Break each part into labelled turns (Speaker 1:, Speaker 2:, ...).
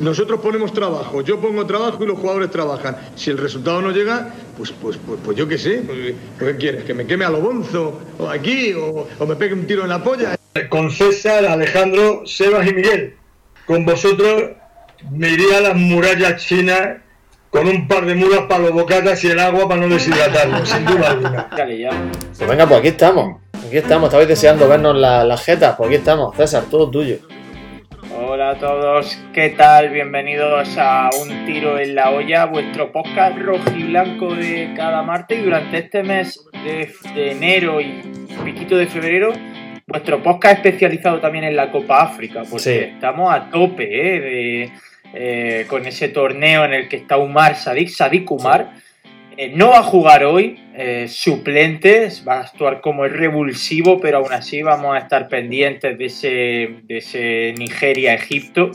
Speaker 1: Nosotros ponemos trabajo, yo pongo trabajo y los jugadores trabajan. Si el resultado no llega, pues, pues, pues, pues yo qué sé. Pues, ¿Qué quieres? ¿Que me queme a lo bonzo? ¿O aquí? O, ¿O me pegue un tiro en la polla?
Speaker 2: Con César, Alejandro, Sebas y Miguel. Con vosotros me iría a las murallas chinas con un par de mulas para los bocatas y el agua para no deshidratarlo, sin duda alguna.
Speaker 3: Pues venga, pues aquí estamos. Aquí estamos. Estabais deseando vernos las la jetas. Pues aquí estamos. César, todo tuyo.
Speaker 4: Hola a todos, ¿qué tal? Bienvenidos a Un Tiro en la Olla, vuestro podcast rojiblanco de cada martes y durante este mes de, de enero y piquito de febrero, vuestro podcast especializado también en la Copa África, porque
Speaker 3: Sí.
Speaker 4: estamos a tope ¿eh? de, eh, con ese torneo en el que está Umar Sadik, Sadik Umar. Eh, no va a jugar hoy, eh, suplente, va a actuar como el revulsivo, pero aún así vamos a estar pendientes de ese, de ese Nigeria-Egipto.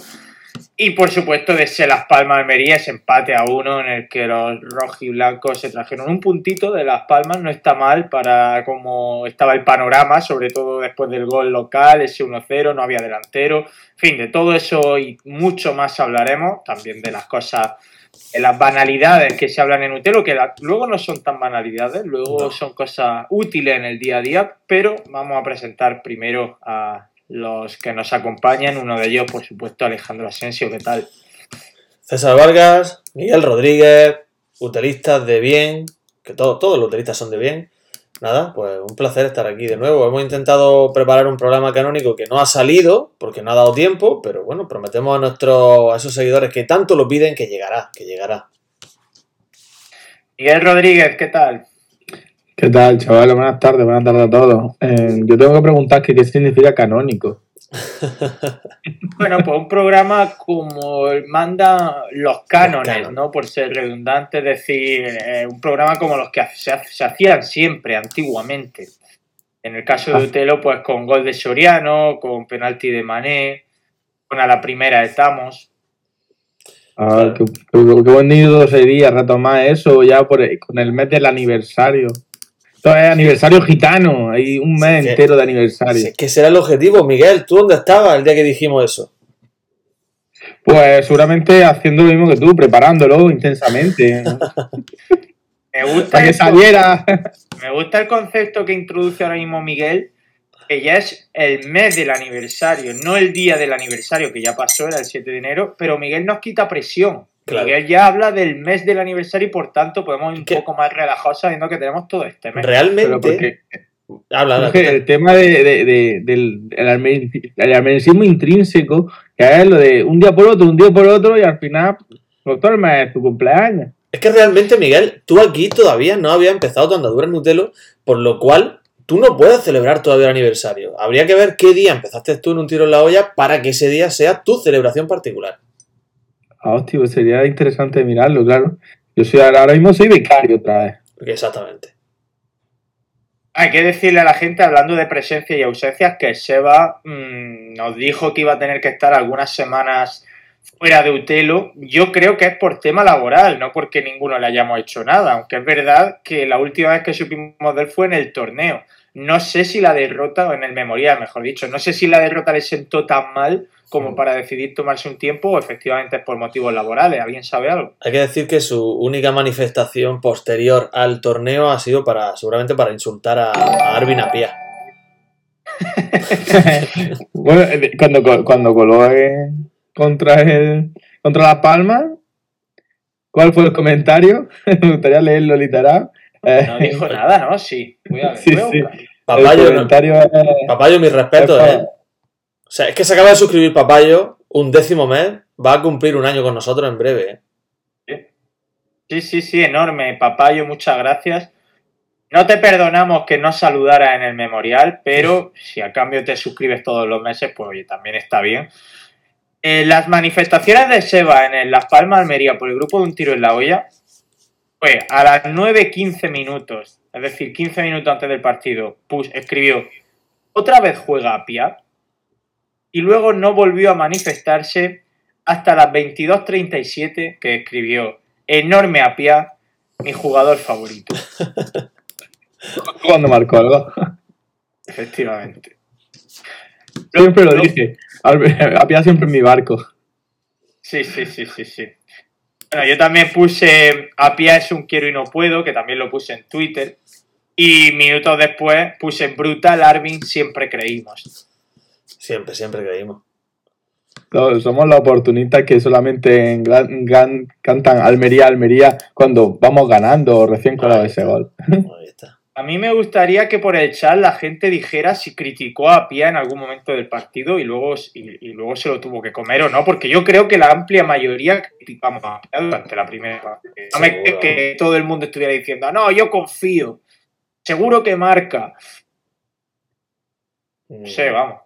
Speaker 4: Y por supuesto de ese Las Palmas Almería, ese empate a uno en el que los rojiblancos se trajeron un puntito de Las Palmas, no está mal para cómo estaba el panorama, sobre todo después del gol local, ese 1-0, no había delantero, en fin, de todo eso y mucho más hablaremos, también de las cosas, las banalidades que se hablan en Utelo, que la- luego no son tan banalidades, luego
Speaker 3: No.
Speaker 4: son cosas útiles en el día a día, pero vamos a presentar primero a los que nos acompañan, uno de ellos, por supuesto, Alejandro Asensio, ¿qué tal?
Speaker 3: César Vargas, Miguel Rodríguez, utelistas de bien, que todo- todos los utelistas son de bien. Nada, pues un placer estar aquí de nuevo. Hemos intentado preparar un programa canónico que no ha salido porque no ha dado tiempo, pero bueno, prometemos a nuestros a esos seguidores que tanto lo piden que llegará, que llegará.
Speaker 4: Miguel Rodríguez, ¿qué tal?
Speaker 5: ¿Qué tal, chavales? Buenas tardes, buenas tardes a todos. Eh, yo tengo que preguntar que qué significa canónico.
Speaker 4: Bueno, pues un programa como manda los cánones,
Speaker 3: cánones.
Speaker 4: ¿no? Por ser redundante, es decir, eh, un programa como los que se, ha- se hacían siempre, antiguamente. En el caso de
Speaker 5: Ah.
Speaker 4: Utelo, pues con gol de Soriano, con penalti de Mané, con a la primera estamos.
Speaker 5: Ah, qué, qué- qué bonito sería retomar eso ya por con el mes del aniversario. Esto es aniversario gitano, hay un mes
Speaker 3: Sí.
Speaker 5: entero de aniversario.
Speaker 3: Sí, que será el objetivo, Miguel. ¿Tú dónde estabas el día que dijimos eso?
Speaker 5: Pues seguramente haciendo lo mismo que tú, preparándolo intensamente.
Speaker 4: Me gusta,
Speaker 5: para que saliera.
Speaker 4: me gusta el concepto que introduce ahora mismo Miguel, que ya es el mes del aniversario, no el día del aniversario, que ya pasó, era el 7 de enero, pero Miguel nos quita presión.
Speaker 3: Claro.
Speaker 4: Miguel ya habla del mes del aniversario y por tanto podemos ir un
Speaker 3: ¿Qué?
Speaker 4: poco más relajados sabiendo que tenemos todo este mes.
Speaker 3: Realmente. Habla,
Speaker 5: el tema de, de- de- del el armen- el armenicismo intrínseco, que es lo de un día por otro, un día por otro, y al final, doctor, el mes es tu cumpleaños.
Speaker 3: Es que realmente, Miguel, tú aquí todavía no habías empezado tu andadura en Utelo, por lo cual tú no puedes celebrar todavía el aniversario. Habría que ver qué día empezaste tú en un tiro en la olla para que ese día sea tu celebración particular.
Speaker 5: Ah, hostia, pues sería interesante mirarlo, claro. Yo soy ahora mismo soy becario otra vez.
Speaker 3: Exactamente.
Speaker 4: Hay que decirle a la gente, hablando de presencia y ausencias, que Seba mm, nos dijo que iba a tener que estar algunas semanas fuera de Utelo. Yo creo que es por tema laboral, no porque ninguno le hayamos hecho nada, aunque es verdad que la última vez que supimos de él fue en el torneo. No sé si la derrota, o en el memorial, mejor dicho, no sé si la derrota le sentó tan mal como para decidir tomarse un tiempo o efectivamente es por motivos laborales. ¿Alguien sabe algo?
Speaker 3: Hay que decir que su única manifestación posterior al torneo ha sido para, seguramente para insultar a, a Arvin Apia.
Speaker 5: bueno, eh, cuando, cuando coló eh, contra el contra La Palma, ¿cuál fue el comentario? Me gustaría leerlo literal. Eh,
Speaker 4: No dijo nada, ¿no? Sí. Voy a ver,
Speaker 5: Sí,
Speaker 4: voy a
Speaker 5: sí.
Speaker 3: Papayo, no-
Speaker 5: comentario es-
Speaker 3: Papayo, mi respeto,
Speaker 5: es-
Speaker 3: ¿eh? O sea, es que se acaba de suscribir Papayo, un décimo mes, va a cumplir un año con nosotros en breve, ¿eh?
Speaker 4: Sí, sí, sí, enorme. Papayo, muchas gracias. No te perdonamos que no saludara en el memorial, pero si a cambio te suscribes todos los meses, pues oye, también está bien. Eh, las manifestaciones de Seba en el Las Palmas Almería por el grupo de un tiro en la olla fue a las 9.15 minutos, es decir, 15 minutos antes del partido, pus- escribió, otra vez juega Apia, y luego no volvió a manifestarse hasta las 22.37 que escribió, enorme Apia, mi jugador favorito.
Speaker 5: cuando marcó algo.
Speaker 4: Efectivamente.
Speaker 5: Siempre lo dije. Había siempre en mi barco.
Speaker 4: Sí, sí, sí, sí, sí. Bueno, yo también puse a pie es un quiero y no puedo, que también lo puse en Twitter. Y minutos después puse brutal Arvin, siempre creímos.
Speaker 3: Siempre, siempre creímos.
Speaker 5: No, somos los oportunistas que solamente en gran- gran- cantan Almería, Almería cuando vamos ganando o recién colado ese gol.
Speaker 3: Ahí está.
Speaker 4: A mí me gustaría que por el chat la gente dijera si criticó a Pia en algún momento del partido y luego, y, y luego se lo tuvo que comer o no, porque yo creo que la amplia mayoría criticamos a Pia durante la primera parte. No me creo que todo el mundo estuviera diciendo, no, yo confío, seguro que marca. No sé, vamos.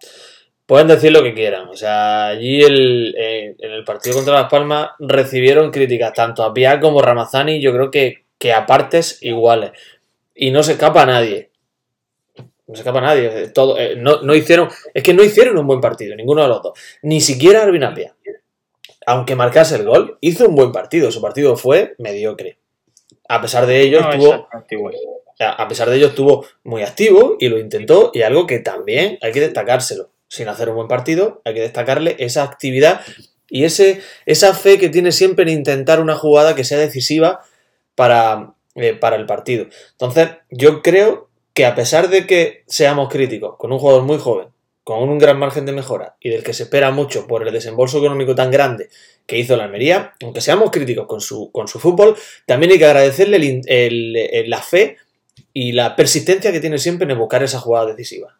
Speaker 3: Pueden decir lo que quieran. O sea, allí el, eh, en el partido contra Las Palmas recibieron críticas tanto a Pia como a Ramazani, yo creo que, que a partes iguales. Y no se escapa a nadie. No se escapa a nadie. Todo, eh, no, no hicieron, es que no hicieron un buen partido, ninguno de los dos. Ni siquiera Alvin Apia. Aunque marcase el gol, hizo un buen partido. Su partido fue mediocre. A pesar de ello,
Speaker 4: No,
Speaker 3: estuvo a pesar de ello estuvo muy activo y lo intentó y algo que también hay que destacárselo. Sin hacer un buen partido, hay que destacarle esa actividad y ese, esa fe que tiene siempre en intentar una jugada que sea decisiva para, eh, para el partido. Entonces, yo creo que a pesar de que seamos críticos con un jugador muy joven, con un gran margen de mejora y del que se espera mucho por el desembolso económico tan grande que hizo la Almería, aunque seamos críticos con su, con su fútbol, también hay que agradecerle el- la fe y la persistencia que tiene siempre en buscar esa jugada decisiva.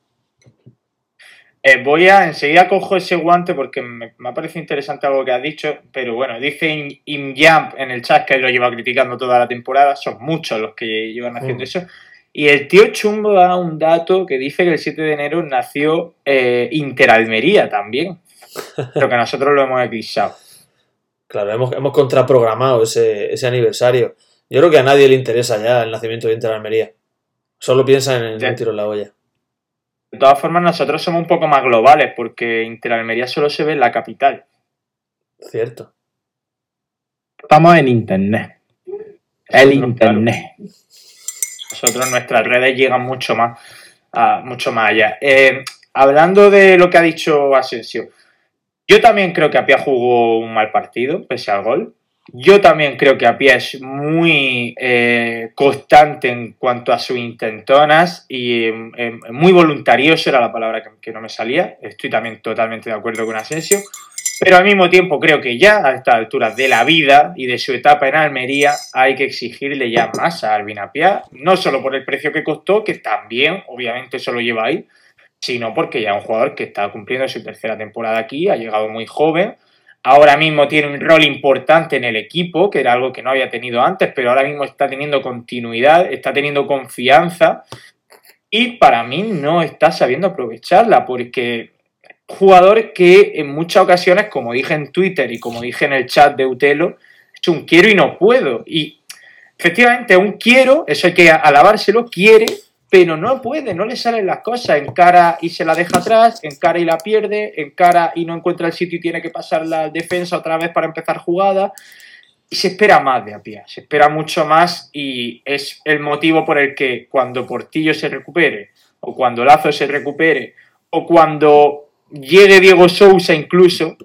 Speaker 4: Eh, voy a, enseguida cojo ese guante porque me, me ha parecido interesante algo que has dicho, pero bueno, dice Im- Imjamp en el chat que él lo lleva criticando toda la temporada, son muchos los que llevan haciendo
Speaker 3: Mm.
Speaker 4: eso. Y el tío Chumbo da un dato que dice que el 7 de enero nació eh, Interalmería también, pero que nosotros lo hemos eclipsado.
Speaker 3: Claro, hemos, hemos contraprogramado ese, ese aniversario. Yo creo que a nadie le interesa ya el nacimiento de Inter Almería. Solo piensan en un tiro en la olla.
Speaker 4: De todas formas, nosotros somos un poco más globales porque Interalmería solo se ve en la capital.
Speaker 3: Cierto.
Speaker 5: Estamos en internet. El
Speaker 4: Nosotros,
Speaker 5: internet.
Speaker 4: Nosotros nuestras redes llegan mucho más, a- mucho más allá. Eh, hablando de lo que ha dicho Asensio, yo también creo que Apia jugó un mal partido, pese al gol. Yo también creo que Apia es muy eh, constante en cuanto a sus intentonas y em, muy voluntarioso era la palabra que, que no me salía. Estoy también totalmente de acuerdo con Asensio. Pero al mismo tiempo creo que ya a estas alturas de la vida y de su etapa en Almería hay que exigirle ya más a Alvin Apia, no solo por el precio que costó, que también obviamente eso lo lleva ahí, sino porque ya es un jugador que está cumpliendo su tercera temporada aquí, ha llegado muy joven, ahora mismo tiene un rol importante en el equipo, que era algo que no había tenido antes, pero ahora mismo está teniendo continuidad, está teniendo confianza y para mí no está sabiendo aprovecharla porque jugador que en muchas ocasiones, como dije en Twitter y como dije en el chat de Utelo, es un quiero y no puedo. Y efectivamente, un quiero, eso hay que alabárselo, quiere, pero no puede, no le salen las cosas. Encara y se la deja atrás, encara y la pierde, encara y no encuentra el sitio y tiene que pasar la defensa otra vez para empezar jugada. Y se espera más de Apia, se espera mucho más y es el motivo por el que cuando Portillo se recupere, o cuando Lazo se recupere, o cuando llegue Diego Sousa incluso,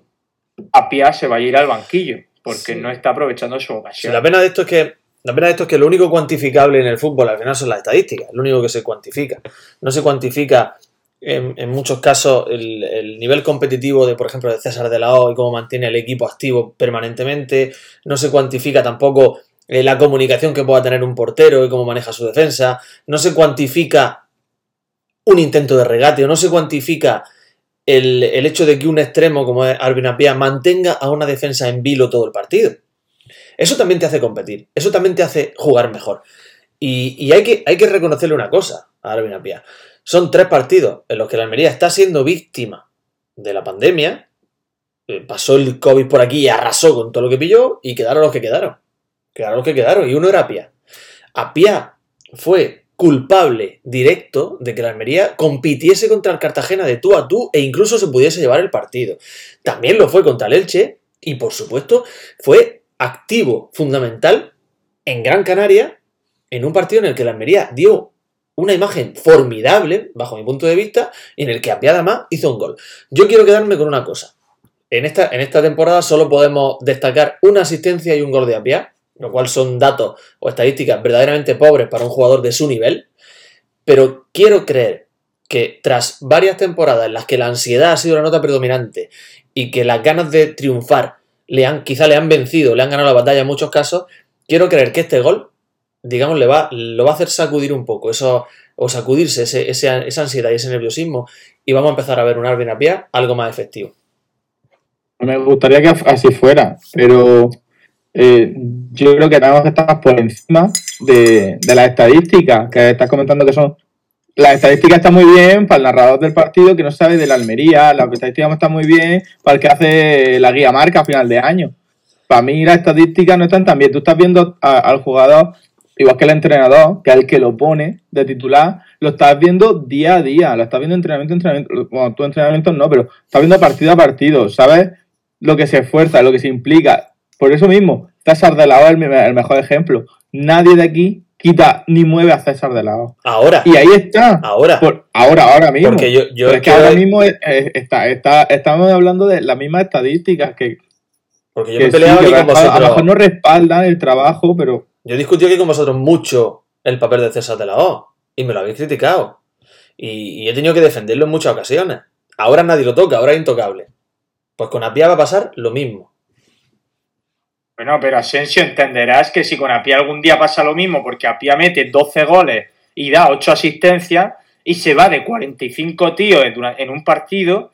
Speaker 4: Apia se va a ir al banquillo, porque
Speaker 3: Sí.
Speaker 4: no está aprovechando su
Speaker 3: Sí,
Speaker 4: ocasión.
Speaker 3: la pena de esto es que la pena de esto es que lo único cuantificable en el fútbol al final son las estadísticas, lo único que se cuantifica. No se cuantifica en, muchos casos el, el nivel competitivo de, por ejemplo, de César de la O y cómo mantiene el equipo activo permanentemente. No se cuantifica tampoco eh, la comunicación que pueda tener un portero y cómo maneja su defensa. No se cuantifica un intento de regate no se cuantifica el, el hecho de que un extremo como es Arvin Apia mantenga a una defensa en vilo todo el partido. Eso también te hace competir, eso también te hace jugar mejor. Y, hay, que, hay que reconocerle una cosa a Arvin Apia. Son tres partidos en los que la Almería está siendo víctima de la pandemia. Eh, Pasó el COVID por aquí y arrasó con todo lo que pilló y quedaron los que quedaron. Quedaron los que quedaron y uno era Apia. Apia fue culpable directo de que la Almería compitiese contra el Cartagena de tú a tú e incluso se pudiese llevar el partido. También lo fue contra el Elche y por supuesto fue activo, fundamental en Gran Canaria en un partido en el que la Almería dio una imagen formidable, bajo mi punto de vista, y en el que Apia además hizo un gol. Yo quiero quedarme con una cosa. en esta, en esta temporada solo podemos destacar una asistencia y un gol de Apia, lo cual son datos o estadísticas verdaderamente pobres para un jugador de su nivel. Pero quiero creer que tras varias temporadas en las que la ansiedad ha sido la nota predominante y que las ganas de triunfar le han, quizá le han vencido, le han ganado la batalla en muchos casos, quiero creer que este gol, digamos, le va, lo va a hacer sacudir un poco, eso, o sacudirse ese- ese- esa ansiedad y ese nerviosismo, y vamos a empezar a ver un Alvin Apia algo más efectivo.
Speaker 5: Me gustaría que así fuera, pero eh, yo creo que tenemos que estar por encima de, de las estadísticas que estás comentando que son. Las estadísticas están muy bien para el narrador del partido que no sabe de la Almería, las estadísticas están muy bien para el que hace la guía marca a final de año. Para mí las estadísticas no están tan bien. Tú estás viendo al jugador, igual que el entrenador, que es el que lo pone de titular, lo estás viendo día a día, lo estás viendo entrenamiento entrenamiento. Bueno, tú entrenamiento no, pero estás viendo partido a partido, ¿sabes? Lo que se esfuerza, lo que se implica. Por eso mismo, César de la O es el mejor ejemplo. Nadie de aquí quita ni mueve a César de la O.
Speaker 3: Ahora,
Speaker 5: Y ahí está.
Speaker 3: ahora,
Speaker 5: Por- ahora, ahora mismo.
Speaker 3: porque yo, yo
Speaker 5: Pero es que ahora mismo es- es- está, está, estamos hablando de las mismas estadísticas que,
Speaker 3: porque yo
Speaker 5: que
Speaker 3: me he peleado aquí con
Speaker 5: a lo mejor
Speaker 3: vosotros.
Speaker 5: no respaldan el trabajo, pero
Speaker 3: Yo he discutido aquí con vosotros mucho el papel de César de la O y me lo habéis criticado. Y, y he tenido que defenderlo en muchas ocasiones. Ahora nadie lo toca, ahora es intocable. Pues con Apia va a pasar lo mismo.
Speaker 4: Bueno, pero Asensio entenderás que si con Apia algún día pasa lo mismo, porque Apia mete 12 goles y da 8 asistencias y se va de 45 tíos en un partido,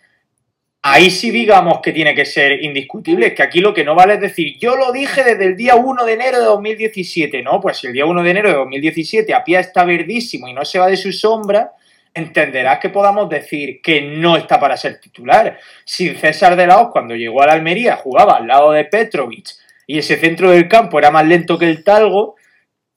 Speaker 4: ahí sí digamos que tiene que ser indiscutible. Es que aquí lo que no vale es decir, yo lo dije desde el día 1 de enero de 2017. No, pues si el día 1 de enero de 2017 Apia está verdísimo y no se va de su sombra, entenderás que podamos decir que no está para ser titular. Si César de la cuando llegó a la Almería, jugaba al lado de Petrovic y ese centro del campo era más lento que el talgo,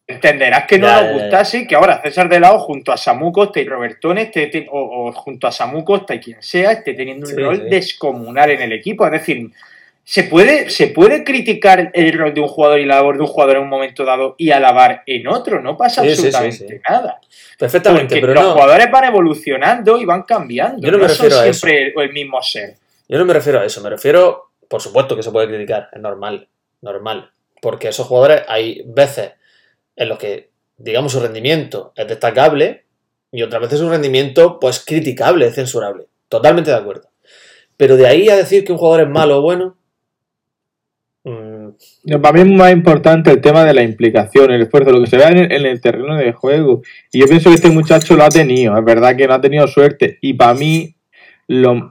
Speaker 4: entenderás que no
Speaker 3: Ya,
Speaker 4: nos
Speaker 3: ya, ya.
Speaker 4: gustase que ahora César de la Hoz junto a Samu Costa y Robertone esté te- o, o junto a Samu Costa y quien sea esté teniendo un
Speaker 3: Sí,
Speaker 4: rol
Speaker 3: sí.
Speaker 4: descomunal en el equipo. Es decir, se puede, se puede criticar el rol de un jugador y la labor de un jugador en un momento dado y alabar en otro, no pasa
Speaker 3: Sí, sí, sí,
Speaker 4: absolutamente
Speaker 3: sí.
Speaker 4: nada.
Speaker 3: Perfectamente,
Speaker 4: Porque
Speaker 3: pero
Speaker 4: los
Speaker 3: no.
Speaker 4: jugadores van evolucionando y van cambiando.
Speaker 3: Yo no me refiero a
Speaker 4: siempre el, el mismo ser.
Speaker 3: Yo no me refiero a eso, me refiero, por supuesto que se puede criticar, es normal, normal. Porque esos jugadores hay veces en los que, digamos, su rendimiento es destacable y otras veces su rendimiento, pues, criticable, censurable. Totalmente de acuerdo. Pero de ahí a decir que un jugador es malo o bueno, mm,
Speaker 5: Para mí es más importante el tema de la implicación, el esfuerzo, lo que se ve en el, en el terreno de juego. Y yo pienso que este muchacho lo ha tenido, es verdad que no ha tenido suerte. Y para mí, lo,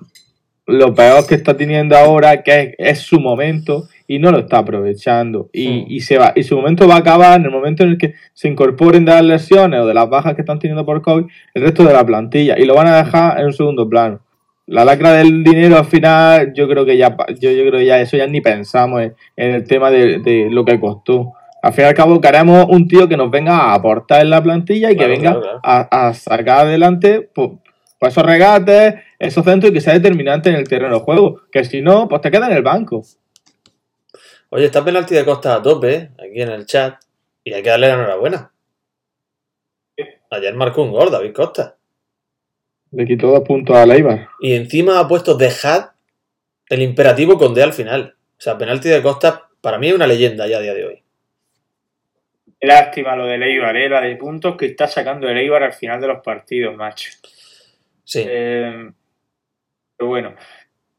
Speaker 5: lo peor que está teniendo ahora que es su momento y no lo está aprovechando. Y,
Speaker 3: Mm.
Speaker 5: y se va, y su momento va a acabar en el momento en el que se incorporen de las lesiones o de las bajas que están teniendo por COVID el resto de la plantilla. Y lo van a dejar en un segundo plano. La lacra del dinero al final, yo creo que ya yo, yo creo que ya eso ya ni pensamos en, en el tema de, de lo que costó. Al fin y al cabo queremos un tío que nos venga a aportar en la plantilla y
Speaker 3: Claro,
Speaker 5: que venga
Speaker 3: claro.
Speaker 5: A, a sacar adelante pues, pues esos regates, esos centros y que sea determinante en el terreno de juego. Que si no, pues te queda en el banco.
Speaker 3: Oye, está penalti de Costa a tope, aquí en el chat, y hay que darle la enhorabuena. Ayer marcó un gol, David Costa.
Speaker 5: Le quitó dos puntos a Leibar.
Speaker 3: Y encima ha puesto dejad el imperativo con D al final. O sea, penalti de Costa para mí es una leyenda ya a día de hoy.
Speaker 4: Qué Lástima lo de Eibar, ¿eh? la de puntos que está sacando el Eibar al final de los partidos, macho.
Speaker 3: Sí.
Speaker 4: Eh, pero bueno.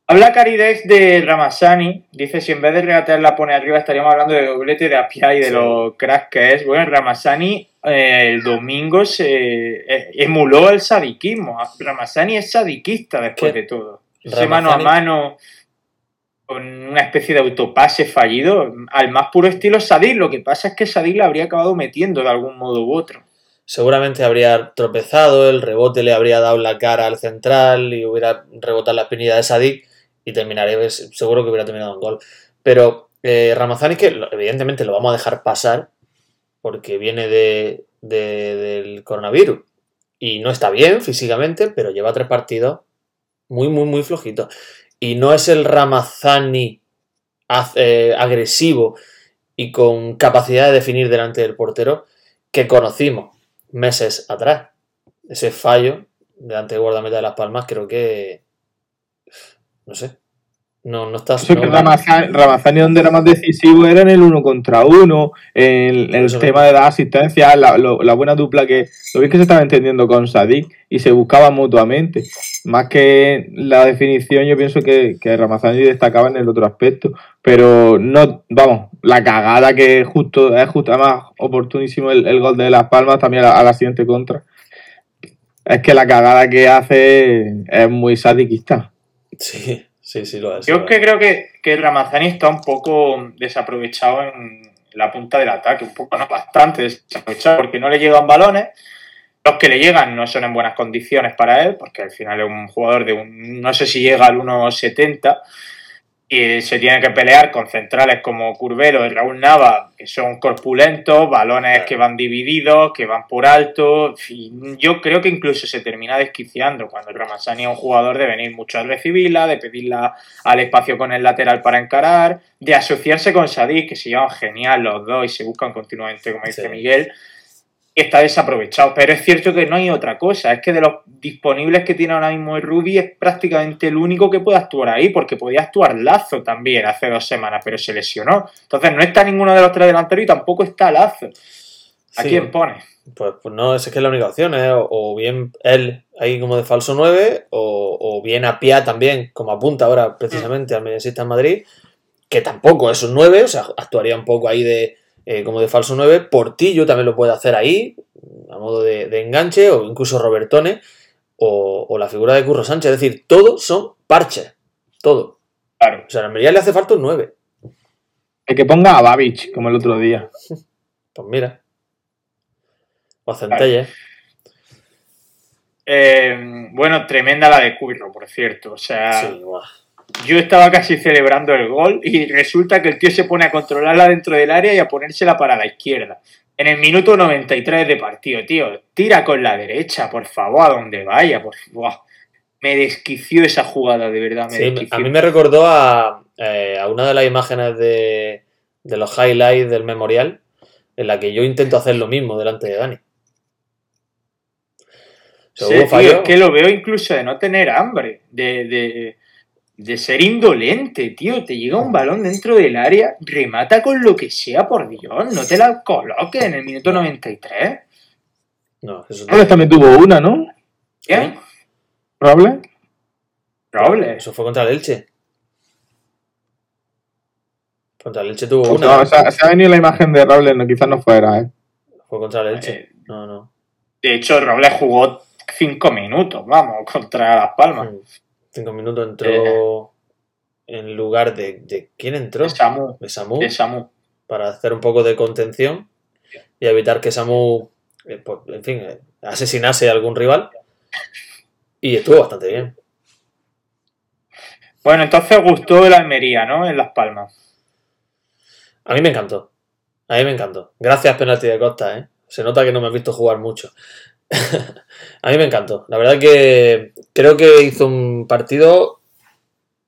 Speaker 4: Habla Caridex de Ramasani. Dice: si en vez de regatear la pone arriba, estaríamos hablando de doblete de Apia y de
Speaker 3: Sí.
Speaker 4: lo crack que es. Bueno, Ramasani eh, el domingo se eh, emuló el sadiquismo. Ramasani es sadiquista después
Speaker 3: ¿Qué?
Speaker 4: de todo. Ese mano a
Speaker 3: Ramazani-
Speaker 4: mano con una especie de autopase fallido, al más puro estilo Sadik. Lo que pasa es que Sadik le habría acabado metiendo de algún modo u otro.
Speaker 3: Seguramente habría tropezado, el rebote le habría dado la cara al central y hubiera rebotado la espinilla de Sadik y terminaría, ves, seguro que hubiera terminado en gol. Pero eh, Ramazani, que evidentemente lo vamos a dejar pasar porque viene de, de- del coronavirus y no está bien físicamente, pero lleva tres partidos muy, muy, muy flojitos. Y no es el Ramazani eh, agresivo y con capacidad de definir delante del portero que conocimos meses atrás. Ese fallo delante del guardameta de Las Palmas creo que... No sé. No, no estás.
Speaker 5: Eso que Ramazani, Ramazani donde era más decisivo era en el uno contra uno, en el tema de dar asistencia, la, lo- la buena dupla que lo bien que se estaba entendiendo con Sadik y se buscaban mutuamente. Más que la definición, yo pienso que, que Ramazani destacaba en el otro aspecto. Pero no, vamos, la cagada que justo, es justo, además oportunísimo el, el gol de Las Palmas también a la, a la siguiente contra. Es que la cagada que hace es muy sadiquista.
Speaker 3: Sí, sí, sí lo es.
Speaker 4: Yo es que creo que, que Ramazani está un poco desaprovechado en la punta del ataque, un poco, no, bastante desaprovechado, porque no le llegan balones. Los que le llegan no son en buenas condiciones para él, porque al final es un jugador de un. No sé si llega al 1,70 y se tiene que pelear con centrales como Curvelo y Raúl Nava, que son corpulentos, balones que van divididos, que van por alto. y yo creo que incluso se termina desquiciando cuando el Ramazani es un jugador de venir mucho a recibirla, de pedirla al espacio con el lateral para encarar, de asociarse con Sadik, que se llevan genial los dos y se buscan continuamente, como dice
Speaker 3: Sí.
Speaker 4: Miguel. Está desaprovechado, pero es cierto que no hay otra cosa. Es que de los disponibles que tiene ahora mismo el Ruby es prácticamente el único que puede actuar ahí, porque podía actuar Lazo también hace dos semanas, pero se lesionó. Entonces no está ninguno de los tres delanteros y tampoco está Lazo. ¿A
Speaker 3: Sí.
Speaker 4: quién pone?
Speaker 3: Pues, pues no, esa es que es la única opción, ¿eh? O, o bien él ahí como de falso 9, o, o bien a Pia también, como apunta ahora precisamente al mediocista en Madrid, que tampoco es un 9, o sea, actuaría un poco ahí de eh, como de falso 9. Portillo también lo puede hacer ahí, a modo de, de enganche, o incluso Robertone, o, o la figura de Curro Sánchez. Es decir, todos son parches, todo.
Speaker 4: Claro.
Speaker 3: O sea, a Almería le hace falta un 9.
Speaker 5: El que ponga a Babich, como el otro día.
Speaker 3: Pues mira. O a Centelles.
Speaker 4: Eh, bueno, tremenda la de Curro, por cierto. O sea,
Speaker 3: Sí, guau.
Speaker 4: Yo estaba casi celebrando el gol y resulta que el tío se pone a controlarla dentro del área y a ponérsela para la izquierda. En el minuto 93 de partido, tío. Tira con la derecha, por favor, a donde vaya. Por... Me desquició esa jugada, de verdad. Me
Speaker 3: Sí,
Speaker 4: desquició.
Speaker 3: a mí me recordó a, eh, a una de las imágenes de, de los highlights del memorial, en la que yo intento hacer lo mismo delante de Dani.
Speaker 4: Sí, tío, es que lo veo incluso de no tener hambre, de, de, de ser indolente, tío. Te llega un balón dentro del área, remata con lo que sea, por Dios. No te la coloques en el minuto 93.
Speaker 3: No, eso,
Speaker 5: Robles también tuvo una, ¿no?
Speaker 4: ¿Qué?
Speaker 5: Robles.
Speaker 4: Robles.
Speaker 3: eso fue contra el Elche. Contra el Elche tuvo una.
Speaker 5: No, se, ha, se ha venido la imagen de Robles, no, quizás no fuera, ¿eh?
Speaker 3: Fue contra el Elche.
Speaker 4: Eh,
Speaker 3: No, no.
Speaker 4: de hecho, Robles jugó cinco minutos, vamos, contra Las Palmas.
Speaker 3: Cinco minutos entró en lugar de. ¿De quién entró?
Speaker 4: De Samu.
Speaker 3: De Samu.
Speaker 4: De Samu.
Speaker 3: para hacer un poco de contención y evitar que Samu, eh, pues, en fin, eh, asesinase a algún rival. Y estuvo bastante bien.
Speaker 4: Bueno, entonces gustó el Almería, ¿no? En Las Palmas.
Speaker 3: A mí me encantó. A mí me encantó. Gracias, penalti de Costa, ¿eh? Se nota que no me has visto jugar mucho. a mí me encantó. La verdad que creo que hizo un partido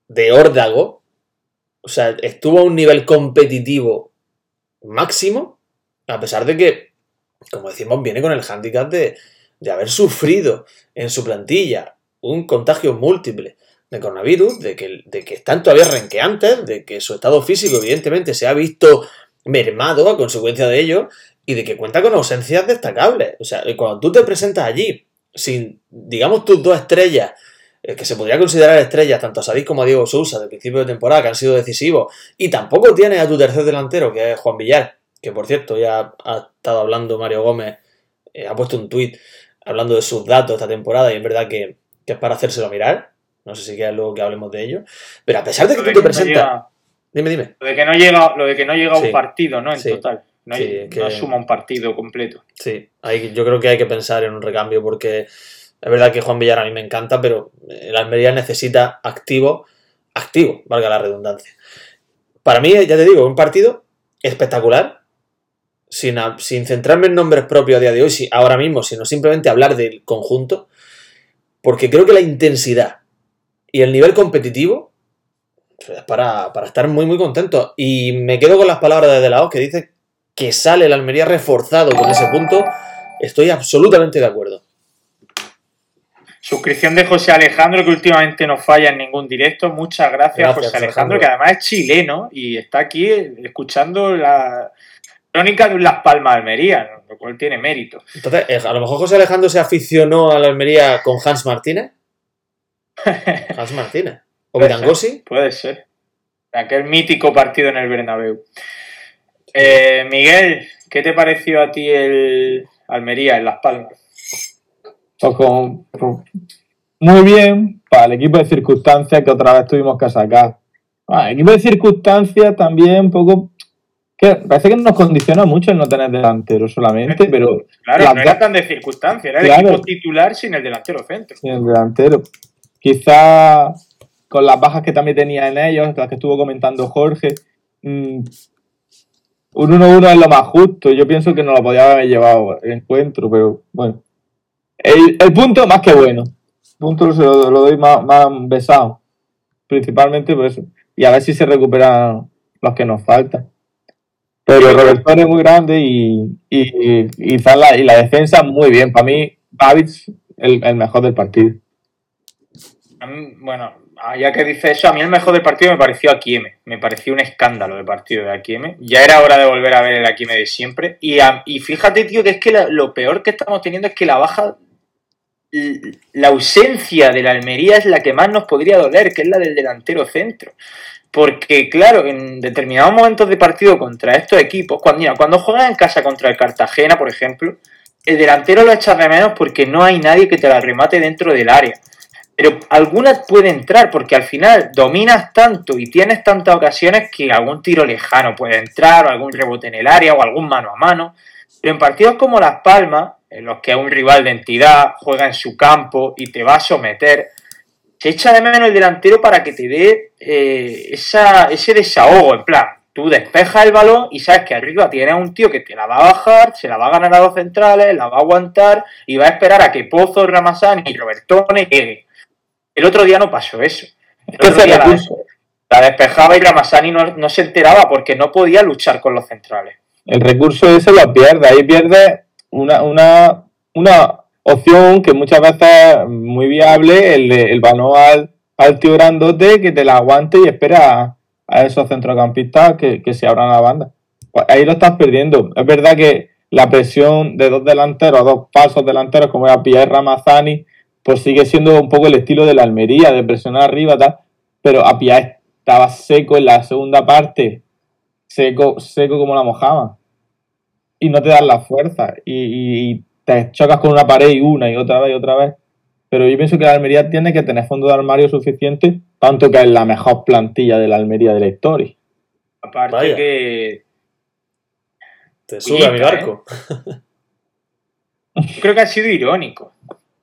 Speaker 3: de órdago. O sea, estuvo a un nivel competitivo máximo, a pesar de que, como decimos, viene con el hándicap de, de haber sufrido en su plantilla un contagio múltiple de coronavirus, de que, de que están todavía renqueantes, de que su estado físico evidentemente se ha visto mermado a consecuencia de ello y de que cuenta con ausencias destacables. O sea, cuando tú te presentas allí sin, digamos, tus dos estrellas, eh, que se podría considerar estrellas, tanto a Sadik como a Diego Sousa de principio de temporada, que han sido decisivos, y tampoco tienes a tu tercer delantero, que es Juan Villar, que por cierto ya ha estado hablando Mario Gómez, eh, ha puesto un tuit hablando de sus datos esta temporada y es verdad que, que es para hacérselo mirar. No sé si quieres luego que hablemos de ello. Pero a pesar de que
Speaker 4: Lo
Speaker 3: tú
Speaker 4: de
Speaker 3: te
Speaker 4: que no
Speaker 3: presentas.
Speaker 4: llega-
Speaker 3: Dime, dime.
Speaker 4: Lo de que no llega, lo de que no llega
Speaker 3: Sí.
Speaker 4: un partido, ¿no? En
Speaker 3: Sí.
Speaker 4: total. No, hay-
Speaker 3: Sí, es que-
Speaker 4: no suma un partido completo.
Speaker 3: Sí, hay, yo creo que hay que pensar en un recambio porque es verdad que Juan Villar a mí me encanta, pero el Almería necesita activo, activo, valga la redundancia. Para mí, ya te digo, un partido espectacular, sin, sin centrarme en nombres propios a día de hoy, si, ahora mismo, sino simplemente hablar del conjunto, porque creo que la intensidad y el nivel competitivo es para, para estar muy, muy contento. Y me quedo con las palabras de De La Hoz, que dice que sale el Almería reforzado con ese punto. Estoy absolutamente de acuerdo.
Speaker 4: Suscripción de José Alejandro, que últimamente no falla en ningún directo. Muchas gracias,
Speaker 3: Gracias,
Speaker 4: José Alejandro,
Speaker 3: Alejandro.
Speaker 4: que además es chileno y está aquí escuchando la crónica de Las Palmas de Almería, lo cual tiene mérito.
Speaker 3: Entonces, eh, a lo mejor José Alejandro se aficionó a la Almería con Hans Martínez. Hans Martínez. O. Vidangosi.
Speaker 4: Puede ser. Aquel mítico partido en el Bernabéu. Eh, Miguel, ¿qué te pareció a ti el Almería en Las Palmas?
Speaker 5: Pues con- con- muy bien para el equipo de circunstancias que otra vez tuvimos que sacar. Ah, el equipo de circunstancias también un poco. que parece que nos condiciona mucho el no tener delantero solamente, pero
Speaker 4: Claro, no era tan de circunstancia, era el
Speaker 5: Claro.
Speaker 4: equipo titular sin el delantero centro.
Speaker 5: sin el delantero. Quizá con las bajas que también tenía en ellos, las que estuvo comentando Jorge, mm, un 1-1 es lo más justo. Yo pienso que no lo podía haber llevado el encuentro, pero bueno. El, el punto más que bueno. El punto se lo, doy más, más besado. Principalmente por eso. Y a ver si se recuperan los que nos faltan. Pero Roberto es muy grande y, y, y, la, y la defensa muy bien. Para mí, el, el mejor del partido.
Speaker 4: Bueno, ah, ya que dice eso, a mí el mejor del partido me pareció Akieme. Me pareció un escándalo de partido de Akieme. Ya era hora de volver a ver el Akieme de siempre. Y, fíjate, tío, que es que lo peor que estamos teniendo es que la baja. La ausencia de la Almería es la que más nos podría doler, que es la del delantero centro. Porque, claro, en determinados momentos de partido contra estos equipos, cuando juegan en casa contra el Cartagena, por ejemplo, el delantero lo echas de menos porque no hay nadie que te la remate dentro del área. Pero algunas puede entrar porque al final dominas tanto y tienes tantas ocasiones que algún tiro lejano puede entrar, o algún rebote en el área, o algún mano a mano. Pero en partidos como Las Palmas, en los que un rival de entidad juega en su campo y te va a someter, se echa de menos el delantero para que te dé eh, esa, ese desahogo. En plan, tú despejas el balón y sabes que arriba tienes un tío que te la va a bajar, se la va a ganar a dos centrales, la va a aguantar y va a esperar a que Pozo, Ramazán y Robertone lleguen. El otro día no pasó eso. El otro día la, la despejaba y Ramazani no, no se enteraba porque no podía luchar con los centrales.
Speaker 5: el recurso ese lo pierde. Ahí pierde una, una, una opción que muchas veces es muy viable, el, balón al, al tío grandote que te la aguante y espera a, a esos centrocampistas que, que se abran la banda. Pues ahí lo estás perdiendo. Es verdad que la presión de dos delanteros, dos falsos delanteros, como era Pierre Ramazani, pues sigue siendo un poco el estilo de la Almería, de presionar arriba, tal, pero Apia estaba seco en la segunda parte, seco, seco como la mojama, y no te dan la fuerza, y, y te chocas con una pared y una y otra vez y otra vez. Pero yo pienso que la Almería tiene que tener fondo de armario suficiente, tanto que es la mejor plantilla de la Almería de la historia.
Speaker 4: Aparte
Speaker 3: Vaya.
Speaker 4: que
Speaker 3: Te sube a mi barco.
Speaker 4: yo creo que ha sido irónico.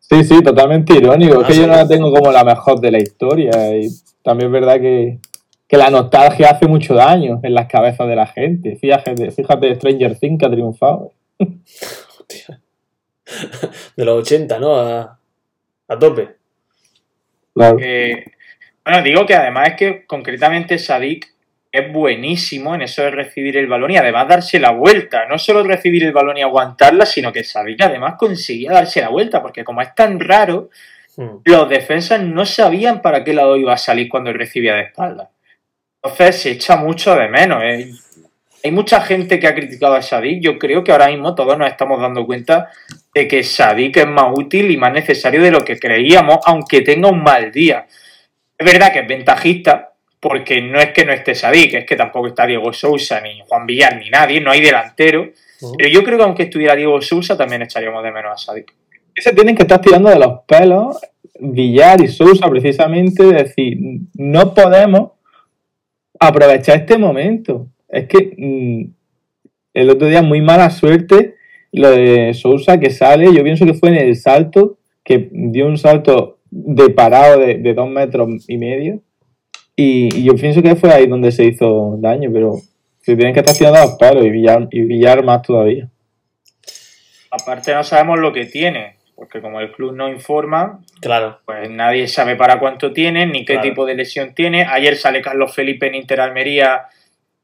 Speaker 5: Sí, sí, totalmente irónico.
Speaker 3: Ah,
Speaker 5: es que
Speaker 3: sí.
Speaker 5: yo no la tengo como la mejor de la historia. Y también es verdad que, que la nostalgia hace mucho daño en las cabezas de la gente. Fíjate, fíjate Stranger Things que ha triunfado.
Speaker 3: De los 80, ¿no? A, a tope.
Speaker 5: Claro.
Speaker 4: Que- bueno, digo que además es que concretamente Sadik es buenísimo en eso de recibir el balón y además darse la vuelta. No solo recibir el balón y aguantarla, sino que Sadik además conseguía darse la vuelta, porque como es tan raro,
Speaker 3: Mm.
Speaker 4: los defensas no sabían para qué lado iba a salir cuando él recibía de espalda. Entonces se echa mucho de menos. ¿eh? Hay mucha gente que ha criticado a Sadik. Yo creo que ahora mismo todos nos estamos dando cuenta de que Sadik es más útil y más necesario de lo que creíamos, aunque tenga un mal día. Es verdad que es ventajista, porque no es que no esté Sadik, es que tampoco está Diego Sousa, ni Juan Villar, ni nadie, no hay delantero. Pero yo creo que aunque estuviera Diego Sousa, también echaríamos de menos a Sadik.
Speaker 5: se tienen que estar tirando de los pelos Villar y Sousa precisamente decir no podemos aprovechar este momento es que mm, el otro día muy mala suerte lo de Sousa que sale yo pienso que fue en el salto que dio un salto de parado de, de dos metros y medio y, y yo pienso que fue ahí donde se hizo daño pero se tienen que estar tirando los pelos y Villar, y Villar más todavía
Speaker 4: Aparte no sabemos lo que tiene, porque como el club no informa,
Speaker 3: Claro.
Speaker 4: pues nadie sabe para cuánto tiene, ni qué
Speaker 3: Claro.
Speaker 4: tipo de lesión tiene. Ayer sale Carlos Felipe en Inter Almería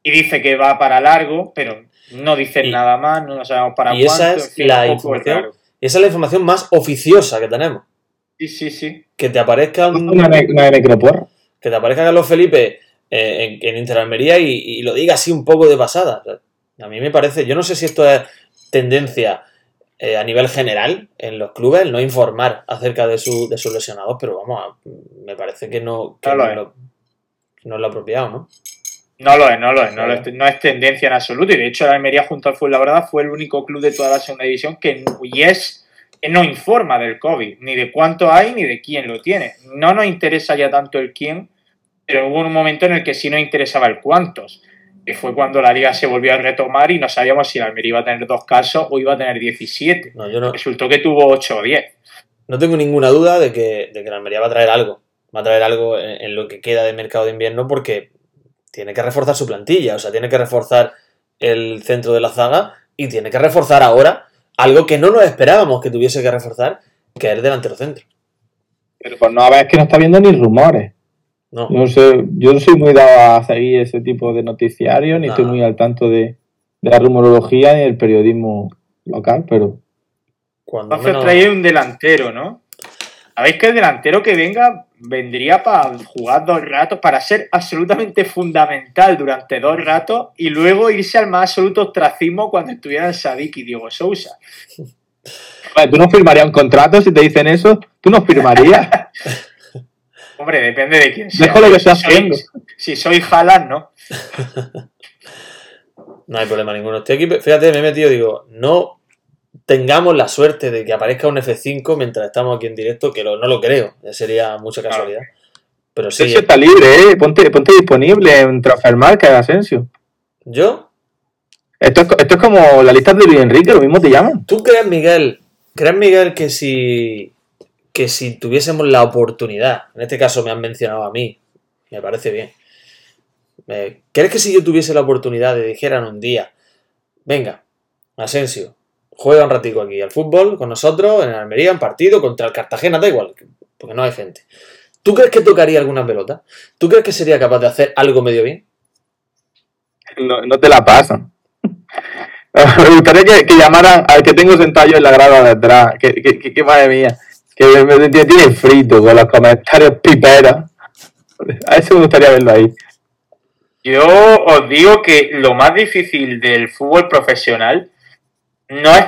Speaker 4: y dice que va para largo, pero no dicen
Speaker 3: Y-
Speaker 4: nada más, no sabemos para
Speaker 3: y esa
Speaker 4: cuánto.
Speaker 3: es
Speaker 4: en fin,
Speaker 3: la información esa es la información más oficiosa que tenemos.
Speaker 4: Sí, sí, sí.
Speaker 3: que te aparezca un,
Speaker 5: Una, una necroporra.
Speaker 3: Que te aparezca Carlos Felipe eh, en, en Inter Almería y, y lo diga así un poco de pasada. A mí me parece, yo no sé si esto es tendencia eh, a nivel general en los clubes, el no informar acerca de, su, de sus lesionados, pero vamos, me parece que no, que
Speaker 4: No lo
Speaker 3: no,
Speaker 4: es.
Speaker 3: lo, no es lo apropiado, ¿no?
Speaker 4: No lo es, no lo es, no, lo es, no es tendencia en absoluto. Y de hecho, la Almería junto al Fuenlabrada fue el único club de toda la segunda división que, no- y es, no informa del COVID, ni de cuánto hay ni de quién lo tiene. No nos interesa ya tanto el quién, pero hubo un momento en el que sí nos interesaba el cuántos, que fue cuando la liga se volvió a retomar y no sabíamos si la Almería iba a tener dos casos o iba a tener 17.
Speaker 3: No, yo no,
Speaker 4: Resultó que tuvo 8 o 10.
Speaker 3: no tengo ninguna duda de que, de que la Almería va a traer algo. Va a traer algo en, en lo que queda de mercado de invierno porque tiene que reforzar su plantilla, o sea, tiene que reforzar el centro de la zaga y tiene que reforzar ahora algo que no nos esperábamos que tuviese que reforzar, que es el delantero centro.
Speaker 5: Pero pues no, a ver, es que no está viendo ni rumores.
Speaker 3: No,
Speaker 5: No sé, yo no soy muy dado a seguir ese tipo de noticiarios, ni
Speaker 3: No.
Speaker 5: estoy muy al tanto de, de la rumorología ni del periodismo local, pero
Speaker 3: cuando
Speaker 4: Entonces
Speaker 3: menos...
Speaker 4: traía un delantero, ¿no? Sabéis que el delantero que venga vendría para jugar dos ratos, para ser absolutamente fundamental durante dos ratos y luego irse al más absoluto ostracismo cuando estuvieran Sadik y Diego Sousa.
Speaker 5: Vale, tú no firmarías un contrato si te dicen eso, tú no firmarías.
Speaker 4: Hombre, depende de quién sea.
Speaker 5: Dejo lo que
Speaker 4: Si soy-
Speaker 5: haciendo.
Speaker 4: Si soy Haaland, ¿no?
Speaker 3: No hay problema ninguno. Estoy aquí, fíjate, me he metido, digo, no tengamos la suerte de que aparezca un F5 mientras estamos aquí en directo, que lo- no lo creo, sería mucha casualidad. Pero sí,
Speaker 5: Asensio está libre, ¿eh? Ponte, ponte disponible en Transfermarkt de Asensio.
Speaker 3: yo,
Speaker 5: Esto es, esto es como la lista de Luis Enrique, lo mismo te llaman.
Speaker 3: ¿tú crees, Miguel, crees, Miguel, que si, que si tuviésemos la oportunidad, en este caso me han mencionado a mí, me parece bien, eh, ¿crees que si yo tuviese la oportunidad de dijeran un día, venga, Asensio, juega un ratico aquí al fútbol con nosotros, en Almería, en partido, contra el Cartagena, da igual, porque no hay gente. ¿Tú crees que tocaría alguna pelota? ¿Tú crees que sería capaz de hacer algo medio bien?
Speaker 5: No, no te la pasan. Me gustaría que, que llamaran al que tengo sentado yo en la grada de atrás. Que, que, que- que madre mía. Que me tiene frito con los comentarios piperos. A eso me gustaría verlo ahí.
Speaker 4: Yo os digo que lo más difícil del fútbol profesional no es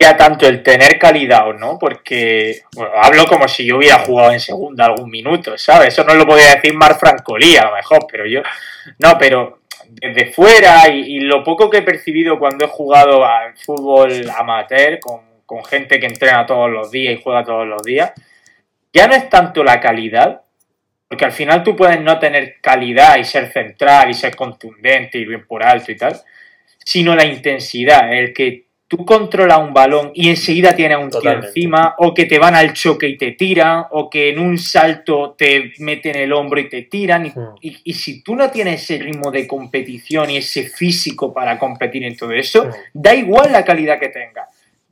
Speaker 4: ya tanto el tener calidad o no, porque hablo como si yo hubiera jugado en segunda algún minuto, ¿sabes? Eso no lo podría decir Mar Francolí a lo mejor, pero yo no, pero desde fuera y, y lo poco que he percibido cuando he jugado al fútbol amateur con, con gente que entrena todos los días y juega todos los días, ya no es tanto la calidad, porque al final tú puedes no tener calidad y ser central y ser contundente y bien por alto y tal, sino la intensidad, el que tú controlas un balón y enseguida tienes un tío encima, o que te van al choque y te tiran, o que en un salto te meten el hombro y te tiran. Y,
Speaker 3: Hmm.
Speaker 4: y- y si tú no tienes ese ritmo de competición y ese físico para competir en todo eso,
Speaker 3: Hmm.
Speaker 4: da igual la calidad que tengas.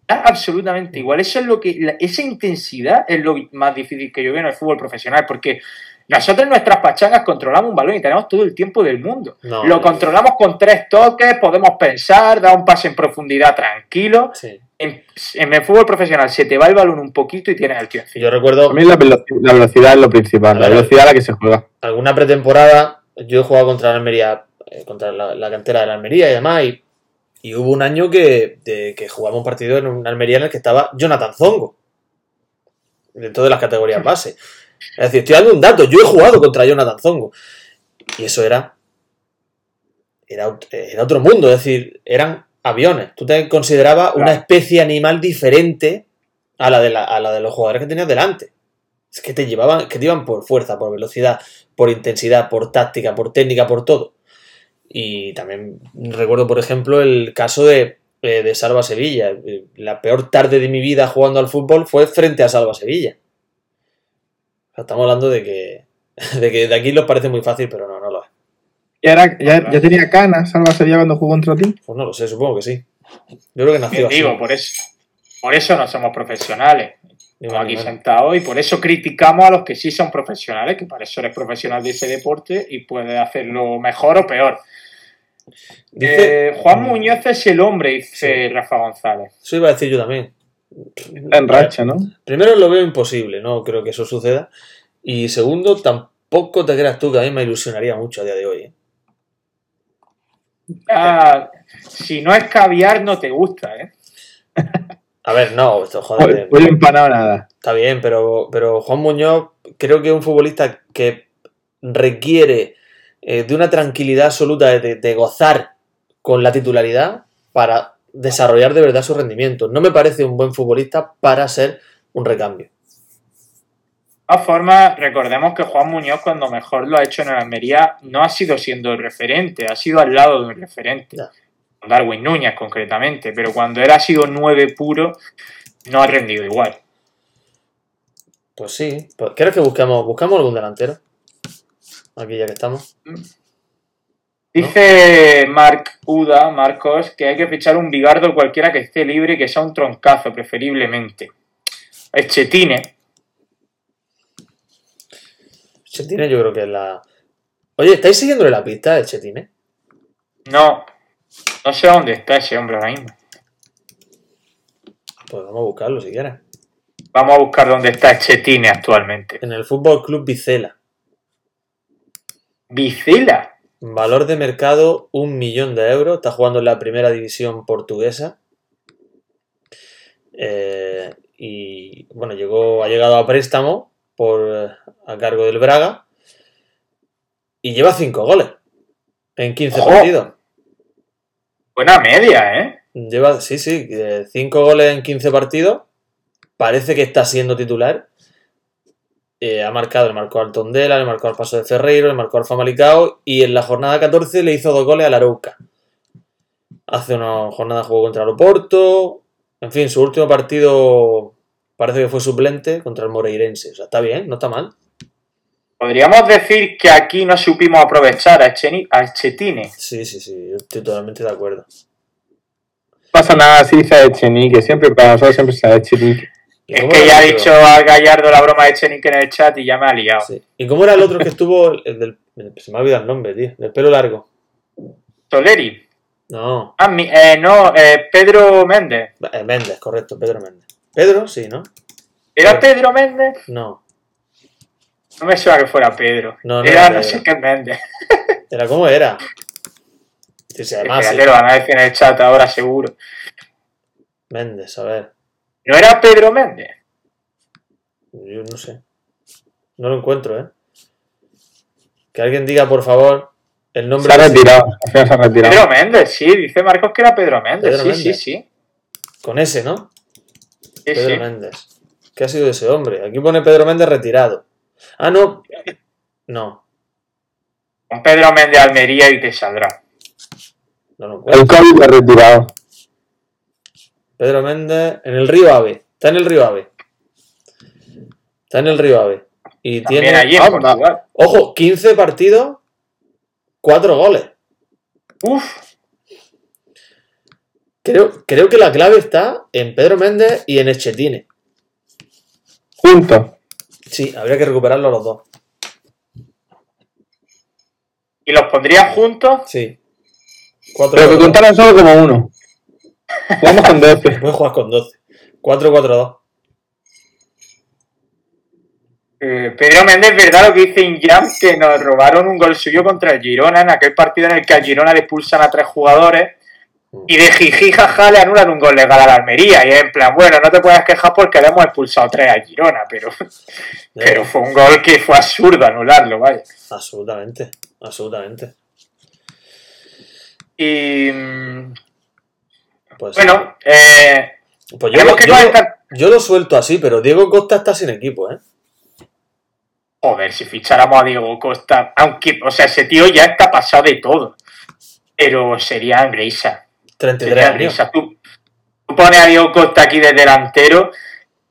Speaker 4: Da absolutamente igual. Eso es lo que. la- esa intensidad es lo más difícil que yo veo en el fútbol profesional. Porque nosotros en nuestras pachangas controlamos un balón y tenemos todo el tiempo del mundo.
Speaker 3: No,
Speaker 4: lo
Speaker 3: no.
Speaker 4: controlamos con tres toques, podemos pensar, dar un pase en profundidad tranquilo.
Speaker 3: Sí.
Speaker 4: En, en el fútbol profesional se te va el balón un poquito y tienes al tío encima.
Speaker 3: Yo recuerdo
Speaker 5: A mí la, velo- la velocidad es lo principal, la velocidad a la que se juega.
Speaker 3: alguna pretemporada, yo he jugado contra la Almería, eh, contra la, la cantera de la Almería y demás, y, y hubo un año que, de- que jugamos un partido en una Almería en el que estaba Jonathan Zongo, dentro de las categorías base. Es decir, estoy dando un dato, yo he jugado contra Jonathan Zongo, y eso era, era, ot- era otro mundo, es decir, eran aviones. Tú te considerabas una especie animal diferente a la, de la- a la de los jugadores que tenías delante. Es que te llevaban, que te iban por fuerza, por velocidad, por intensidad, por táctica, por técnica, por todo. Y también recuerdo, por ejemplo, el caso de, eh, de Salva Sevilla. Eh, La peor tarde de mi vida jugando al fútbol fue frente a Salva Sevilla. Sea, estamos hablando de que, de que de aquí los parece muy fácil, pero no, no lo es.
Speaker 5: Ya, era, ya, ya tenía canas Salva Sevilla cuando jugó contra ti.
Speaker 3: Pues no lo sé, supongo que sí. Yo creo que nació así.
Speaker 4: digo, por eso, por eso no somos profesionales. Estamos aquí sentados y por eso criticamos a los que sí son profesionales, que para eso eres profesional de ese deporte y puedes hacerlo mejor o peor.
Speaker 3: Dice,
Speaker 4: Eh, Juan Muñoz es el hombre, dice Rafa González.
Speaker 3: eso iba a decir yo también.
Speaker 5: En racha, ¿no?
Speaker 3: Primero lo veo imposible, no creo que eso suceda. Y segundo, tampoco te creas tú que a mí me ilusionaría mucho a día de hoy. ¿eh?
Speaker 4: Ya, si no es caviar, no te gusta, ¿eh?
Speaker 3: A ver, no, esto, joder,
Speaker 5: Hoy empanado nada.
Speaker 3: está bien, pero, pero Juan Muñoz creo que es un futbolista que requiere eh, de una tranquilidad absoluta de, de gozar con la titularidad para desarrollar de verdad su rendimiento. No me parece un buen futbolista para ser un recambio.
Speaker 4: De todas formas, recordemos que Juan Muñoz, cuando mejor lo ha hecho en el Almería, no ha sido siendo el referente, ha sido al lado de un referente.
Speaker 3: Ya.
Speaker 4: Darwin Núñez, concretamente. Pero cuando él ha sido nueve puro, no ha rendido igual.
Speaker 3: Pues sí. ¿Quieres que busquemos, buscamos algún delantero? Aquí ya que estamos.
Speaker 4: Dice Marc Uda, Marcos, que hay que fichar un bigardo cualquiera que esté libre y que sea un troncazo, preferiblemente. Echetine.
Speaker 3: Chetine yo creo que es la... Oye, ¿estáis siguiéndole la pista de Chetine?
Speaker 4: No. No sé dónde está ese hombre ahora mismo.
Speaker 3: Pues vamos a buscarlo si quieres.
Speaker 4: Vamos a buscar dónde está Echetine actualmente.
Speaker 3: En el Fútbol Club Vicela.
Speaker 4: Vicela.
Speaker 3: Valor de mercado, un millón de euros. Está jugando en la primera división portuguesa. Eh, y bueno, llegó, ha llegado a préstamo por, a cargo del Braga. Y lleva cinco goles en 15
Speaker 4: ¡Jo!
Speaker 3: partidos.
Speaker 4: Buena media, ¿eh?
Speaker 3: Lleva, sí, sí, 5 goles en 15 partidos. Parece que está siendo titular. Eh, ha marcado, le marcó al Tondela, le marcó al Paso de Ferreiro, le marcó al Famalicao y en la jornada 14 le hizo dos goles al Arauca. Hace una jornada jugó contra el Oporto. En fin, su último partido parece que fue suplente contra el Moreirense. O sea, está bien, no está mal.
Speaker 4: Podríamos decir que aquí no supimos aprovechar a, Echeni- a Echetine.
Speaker 3: Sí, sí, sí, yo estoy totalmente de acuerdo.
Speaker 5: No pasa nada si dice Echenique. Siempre, para nosotros siempre se ha Echenique.
Speaker 3: ¿Y
Speaker 4: Es que ya ha dicho a Gallardo la broma de Echenique en el chat y ya me ha liado.
Speaker 3: Sí. ¿Y cómo era el otro que estuvo? El del, se me ha olvidado el nombre, tío. Del pelo largo.
Speaker 4: Soleri.
Speaker 3: No,
Speaker 4: Ah, mi- eh, no, eh, Pedro Méndez.
Speaker 3: eh, Méndez, correcto, Pedro Méndez. Pedro, sí, ¿no?
Speaker 4: ¿Era. Pedro Méndez?
Speaker 3: No.
Speaker 4: No me suena que fuera Pedro.
Speaker 3: No, no
Speaker 4: era
Speaker 3: era
Speaker 4: no sé qué Méndez.
Speaker 3: ¿Era cómo era? Sí, sí, además, sí.
Speaker 4: Lo van a decir en el chat ahora seguro.
Speaker 3: Méndez, a ver.
Speaker 4: ¿No era Pedro Méndez?
Speaker 3: Yo no sé. No lo encuentro, ¿eh? Que alguien diga, por favor, el nombre.
Speaker 5: Se ha
Speaker 3: de-
Speaker 5: retirado. Se ha retirado.
Speaker 4: Pedro Méndez, sí, dice Marcos que era Pedro Méndez.
Speaker 3: Pedro
Speaker 4: sí,
Speaker 3: Méndez.
Speaker 4: sí, sí,
Speaker 3: Con ese, ¿no?
Speaker 4: sí.
Speaker 3: Pedro
Speaker 4: sí.
Speaker 3: Méndez. ¿Qué ha sido de ese hombre? Aquí pone Pedro Méndez retirado. Ah, no. No,
Speaker 4: Con Pedro Méndez Almería y te saldrá.
Speaker 3: no.
Speaker 5: El COVID lo ha retirado.
Speaker 3: Pedro Méndez en el Río Ave. Está en el Río Ave. Está en el Río Ave. Y
Speaker 4: También
Speaker 3: tiene.
Speaker 4: allí en
Speaker 5: Anda.
Speaker 4: Portugal.
Speaker 3: Ojo, 15 partidos, 4 goles.
Speaker 4: Uf,
Speaker 3: Creo, creo que la clave está en Pedro Méndez y en Echetine.
Speaker 5: Juntos.
Speaker 3: Sí, habría que recuperarlo a los dos.
Speaker 4: ¿y los pondrías juntos?
Speaker 3: Sí. 4
Speaker 5: Pero que contaran solo como uno. Jugamos con 12.
Speaker 3: Puedes jugar con 12. 4-4-2.
Speaker 4: Eh, Pedro Méndez, ¿verdad lo que dice Injam? Que nos robaron un gol suyo contra el Girona en aquel partido en el que al Girona le expulsan a tres jugadores y de jiji jaja le anulan un gol legal a la Almería. Y es en plan, bueno, no te puedes quejar porque le hemos expulsado tres a Girona, pero, pero fue un gol que fue absurdo anularlo, vaya.
Speaker 3: Absolutamente. Absolutamente.
Speaker 4: Y
Speaker 3: Pues,
Speaker 4: bueno, eh,
Speaker 3: pues yo, lo-
Speaker 4: que
Speaker 3: yo lo-
Speaker 4: comentar.
Speaker 3: yo lo suelto así, pero Diego Costa está sin equipo, ¿eh?
Speaker 4: Joder, si ficháramos a Diego Costa, aunque, o sea, ese tío ya está pasado de todo. Pero sería Andreisa.
Speaker 3: 33
Speaker 4: Sería tú pones a Diego Costa aquí de delantero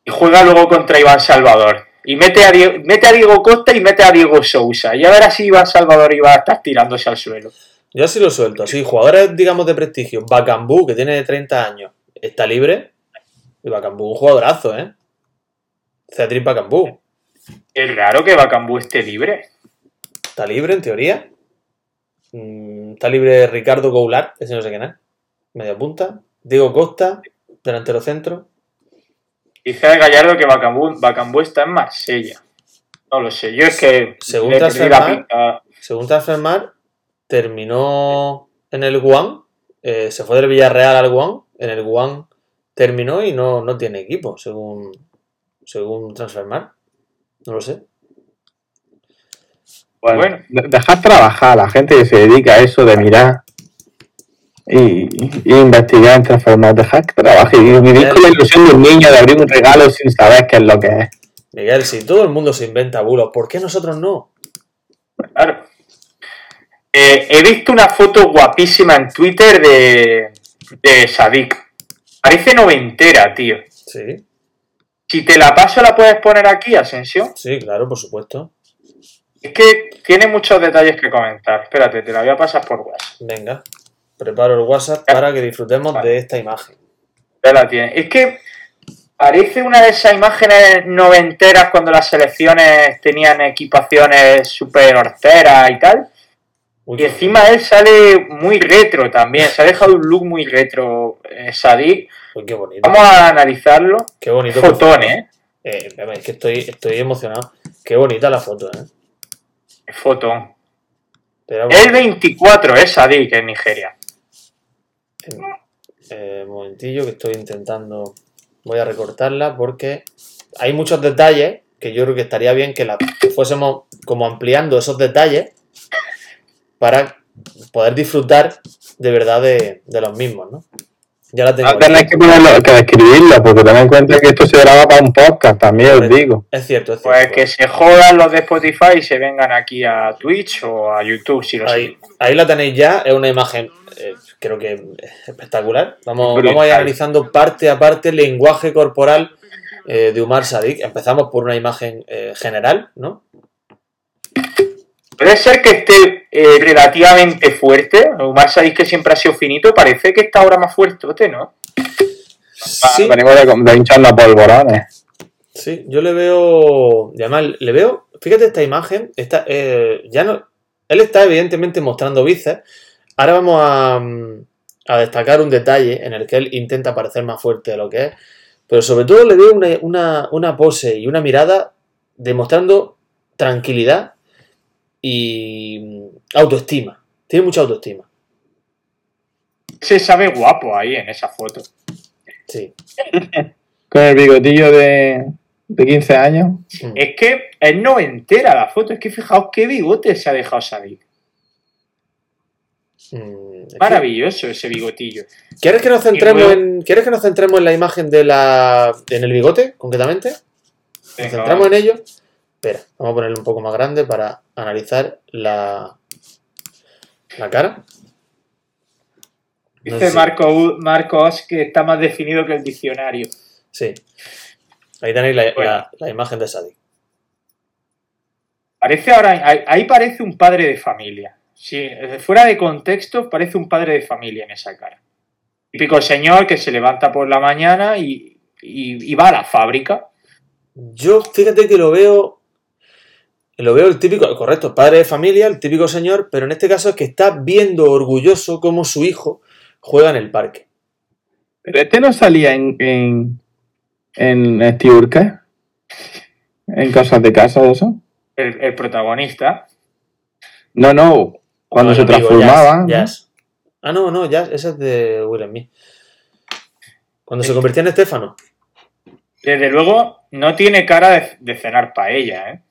Speaker 4: y juega luego contra Iván Salvador. Y mete a, Diego, mete a Diego Costa y mete a Diego Sousa. Y a ver si Iván Salvador iba a estar tirándose al suelo.
Speaker 3: Yo así lo suelto. Así, jugadores, digamos, de prestigio. Bacambú, que tiene 30 años, está libre. Y Bacambú, un jugadorazo, ¿eh? Ceatriz Bacambú.
Speaker 4: Es raro que Bacambú esté libre.
Speaker 3: Está libre, en teoría. Mm, Está libre Ricardo Goulart, ese no sé quién es. Media punta. Diego Costa, delantero centro.
Speaker 4: Dice Gallardo que Bacambú, Bacambú está en Marsella. No lo sé, yo es que
Speaker 3: Según
Speaker 4: pinta.
Speaker 3: Según Transfermar, terminó en el Guan, eh, se fue del Villarreal al Guan, en el Guan terminó y no, no tiene equipo, según, según Transfermar. No lo sé.
Speaker 5: Bueno,
Speaker 4: Bueno.
Speaker 5: de- dejar trabajar a la gente que se dedica a eso de mirar y, y investigar en transformar. Dejar que trabaje y vivir con la ilusión de un niño de abrir un regalo sin saber qué es lo que es.
Speaker 3: Miguel, si todo el mundo se inventa bulos, ¿por qué nosotros no?
Speaker 4: Eh, he visto una foto guapísima en Twitter de, de Sadik. Parece noventera, tío.
Speaker 3: Sí,
Speaker 4: Si te la paso, la puedes poner aquí, Asensio.
Speaker 3: sí, claro, por supuesto.
Speaker 4: Es que tiene muchos detalles que comentar. Espérate, te la voy a pasar por WhatsApp.
Speaker 3: Venga, preparo el WhatsApp para que disfrutemos
Speaker 4: Vale.
Speaker 3: de esta imagen.
Speaker 4: Ya la tiene. Es que parece una de esas imágenes noventeras cuando las selecciones tenían equipaciones súper horteras y tal.
Speaker 3: Uy,
Speaker 4: Y encima él sale muy retro también. Se ha dejado un look muy retro, eh, Sadik.
Speaker 3: uy, qué bonito.
Speaker 4: Vamos a analizarlo.
Speaker 3: Qué bonito.
Speaker 4: Fotón. ¿eh?
Speaker 3: Eh, es que estoy, estoy emocionado. Qué bonita la foto, ¿eh?
Speaker 4: Fotón. El 24 es Sadik en Nigeria.
Speaker 3: Eh, un momentillo que estoy intentando. Voy a recortarla porque hay muchos detalles que yo creo que estaría bien que, la, que fuésemos como ampliando esos detalles para poder disfrutar de verdad de, de los mismos, ¿no? Ya la tengo.
Speaker 5: No tenéis
Speaker 3: aquí.
Speaker 5: que ponerlo, que describirlo, porque ten en cuenta que esto se graba para un podcast, también os digo.
Speaker 3: Es cierto, es cierto.
Speaker 4: Pues que se jodan los de Spotify y se vengan aquí a Twitch o a YouTube si lo
Speaker 3: Ahí, ahí la tenéis ya, es una imagen eh, creo que espectacular. Vamos,
Speaker 4: Brutal.
Speaker 3: vamos a ir analizando parte a parte el lenguaje corporal eh, de Umar Sadik. Empezamos por una imagen eh, general, ¿no?
Speaker 4: Puede ser que esté eh, relativamente fuerte. Umar Sadik, que siempre ha sido finito, parece que está ahora más fuerte, ¿no?
Speaker 3: Sí,
Speaker 5: Venimos de, de hincharnos a polvorones.
Speaker 3: sí, yo le veo, y además le veo, fíjate esta imagen, está, eh, ya no, él está evidentemente mostrando bíceps. Ahora vamos a, mm, a destacar un detalle en el que él intenta parecer más fuerte de lo que es, pero sobre todo le veo una, una, una pose y una mirada demostrando tranquilidad y mm, autoestima. Tiene mucha autoestima.
Speaker 4: Se sabe guapo ahí en esa foto.
Speaker 3: Sí.
Speaker 5: Con el bigotillo de, de 15 años.
Speaker 3: Mm.
Speaker 4: Es que es noventera la foto. Es que fijaos qué bigote se ha dejado Sadik.
Speaker 3: Mm,
Speaker 4: Maravilloso ese bigotillo.
Speaker 3: ¿Quieres que nos centremos
Speaker 4: luego-
Speaker 3: en ¿Quieres que nos centremos en la imagen de la en el bigote concretamente? ¿Nos
Speaker 4: Venga,
Speaker 3: centramos en ello? Espera, vamos a ponerlo un poco más grande para analizar la la cara. No
Speaker 4: Dice. Marco, U- Marcos que está más definido que el diccionario.
Speaker 3: Sí. Ahí tenéis la,
Speaker 4: Bueno.
Speaker 3: la- la imagen de Sadik.
Speaker 4: Parece ahora, ahí, ahí parece un padre de familia. Sí, fuera de contexto, parece un padre de familia en esa cara. Típico señor que se levanta por la mañana y, y- y va a la fábrica.
Speaker 3: Yo, fíjate que lo veo. Lo veo el típico, correcto, padre de familia, el típico señor, pero en este caso es que está viendo orgulloso cómo su hijo juega en el parque.
Speaker 5: Pero este no salía en, en, en. En cosas de casa o eso.
Speaker 4: El, el protagonista.
Speaker 5: No, no. Cuando
Speaker 3: No,
Speaker 5: se transformaba.
Speaker 3: Jazz. Ah, no, no, Jazz, ese es de Will Smith. Cuando se convertía en Estefano.
Speaker 4: Desde luego, no tiene cara de, de cenar paella, ¿eh?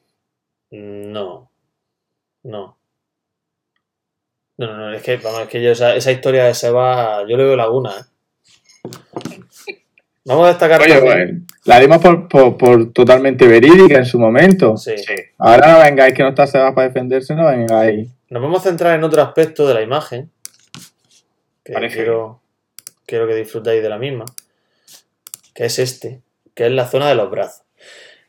Speaker 3: No. No. No, no, no, es que, vamos, es que yo esa, esa historia de Seba, yo le veo laguna, ¿eh? Vamos a destacar
Speaker 5: Oye,
Speaker 3: también-
Speaker 5: pues, la dimos por, por, por totalmente verídica en su momento.
Speaker 3: Sí.
Speaker 4: Sí.
Speaker 5: Ahora no vengáis que no está Sebas para defenderse, no vengáis.
Speaker 3: Nos vamos a centrar en otro aspecto de la imagen. Que
Speaker 4: Parece
Speaker 3: quiero, quiero que disfrutéis de la misma. Que es este. Que es la zona de los brazos.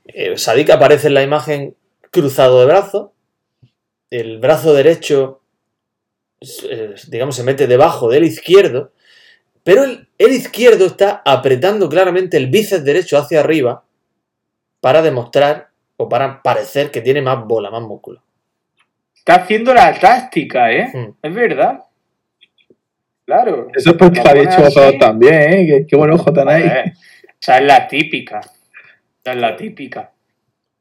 Speaker 3: Eh, Sadik aparece en la imagen cruzado de brazos. El brazo derecho, eh, digamos, se mete debajo del izquierdo. Pero el, el izquierdo está apretando claramente el bíceps derecho hacia arriba para demostrar o para parecer que tiene más bola, más músculo.
Speaker 4: Está haciendo la táctica, ¿eh?
Speaker 3: Hmm.
Speaker 4: Es verdad. Claro.
Speaker 5: Eso es porque lo habéis
Speaker 4: pone
Speaker 5: hecho vosotros
Speaker 4: así.
Speaker 5: también, ¿eh? Qué, qué buen ojo tenéis.
Speaker 4: Joder, esa es la típica. Esta es la típica.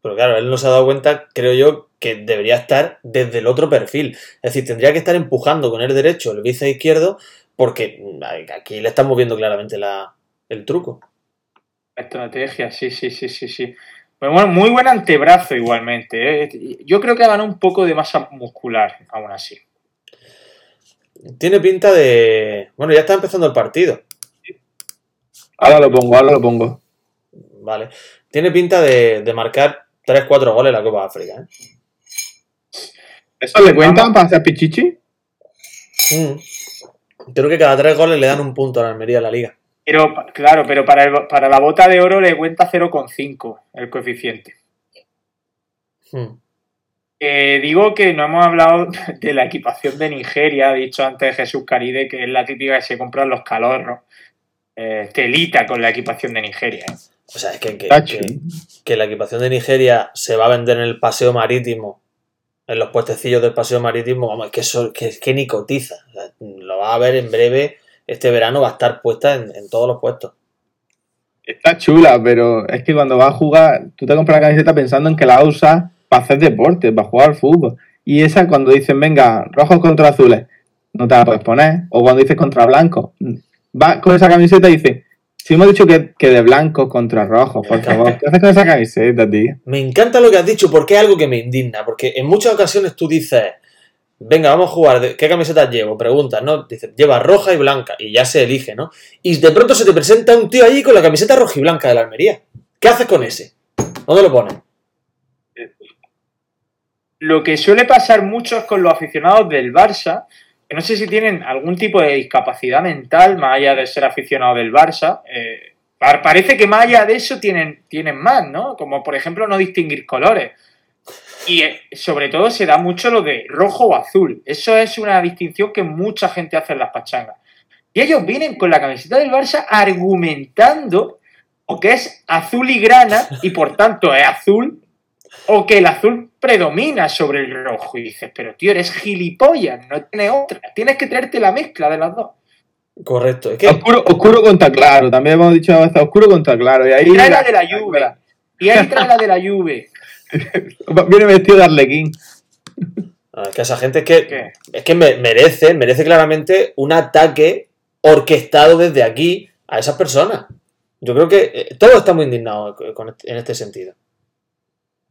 Speaker 3: Pero claro, él no se ha dado cuenta, creo yo, que debería estar desde el otro perfil. Es decir, tendría que estar empujando con el derecho el bíceps izquierdo, porque mm, aquí le estamos viendo claramente la, el truco.
Speaker 4: Estrategia, sí, sí, sí, sí, sí. Pues bueno, muy buen antebrazo igualmente. ¿eh? Yo creo que ha ganado un poco de masa muscular, aún así.
Speaker 3: Tiene pinta de. Bueno, ya está empezando el partido.
Speaker 5: Ahora lo pongo, ahora lo pongo.
Speaker 3: Vale. Tiene pinta de, de marcar 3-4 goles en la Copa de África. ¿eh?
Speaker 5: ¿Eso le cuentan para hacer pichichi?
Speaker 3: Mm. Creo que cada 3 goles le dan un punto a la Almería en la liga.
Speaker 4: Pero, claro, pero para, el- para la bota de oro le cuenta 0,5 el coeficiente.
Speaker 3: Mm.
Speaker 4: Eh, digo que no hemos hablado de la equipación de Nigeria, ha dicho antes Jesús Caride, que es la típica que se compran los calorros. Eh, telita con la equipación de Nigeria. ¿eh?
Speaker 3: O sea, es que, que, que- que la equipación de Nigeria se va a vender en el paseo marítimo, en los puestecillos del paseo marítimo, vamos, es que eso que, que ni cotiza. O sea, lo va a ver en breve, este verano va a estar puesta en, en todos los puestos.
Speaker 5: Está chula, pero es que cuando vas a jugar, tú te compras la camiseta pensando en que la usas para hacer deporte, para jugar al fútbol. Y esa cuando dicen, venga, rojos contra azules, no te la puedes poner. O cuando dices contra blancos, va con esa camiseta y dice, si hemos dicho que, que de blancos contra rojos, por favor, ¿qué haces con esa camiseta, tío?
Speaker 3: Me encanta lo que has dicho porque es algo que me indigna, porque en muchas ocasiones tú dices, venga, vamos a jugar, ¿de ¿qué camisetas llevo? Preguntas, ¿no? Dices, lleva roja y blanca, y ya se elige, ¿no? Y de pronto se te presenta un tío allí con la camiseta roja y blanca de la Almería. ¿Qué haces con ese? ¿Dónde lo pones?
Speaker 4: Lo que suele pasar mucho es con los aficionados del Barça, no sé si tienen algún tipo de discapacidad mental, más allá de ser aficionados del Barça. eh, pa- parece que más allá de eso tienen, tienen más, ¿no? Como por ejemplo no distinguir colores. Y eh, sobre todo se da mucho lo de rojo o azul. Eso es una distinción que mucha gente hace en las pachangas. Y ellos vienen con la camiseta del Barça argumentando o que es azul y grana y por tanto es azul o que el azul predomina sobre el rojo. Y dices, pero tío, eres gilipollas, no tienes otra. Tienes que traerte la mezcla de las dos.
Speaker 3: Correcto. Es que
Speaker 5: Oscuro, oscuro contra claro, también hemos dicho a oscuro contra claro. Y ahí
Speaker 4: Trae la de la Juve. Y ahí trae la de la Juve.
Speaker 5: Viene vestido de arlequín.
Speaker 3: Ah, es que esa gente es que,
Speaker 4: ¿Qué?
Speaker 3: es que me- merece, merece claramente un ataque orquestado desde aquí a esas personas. Yo creo que eh, todos estamos indignados con este- en este sentido.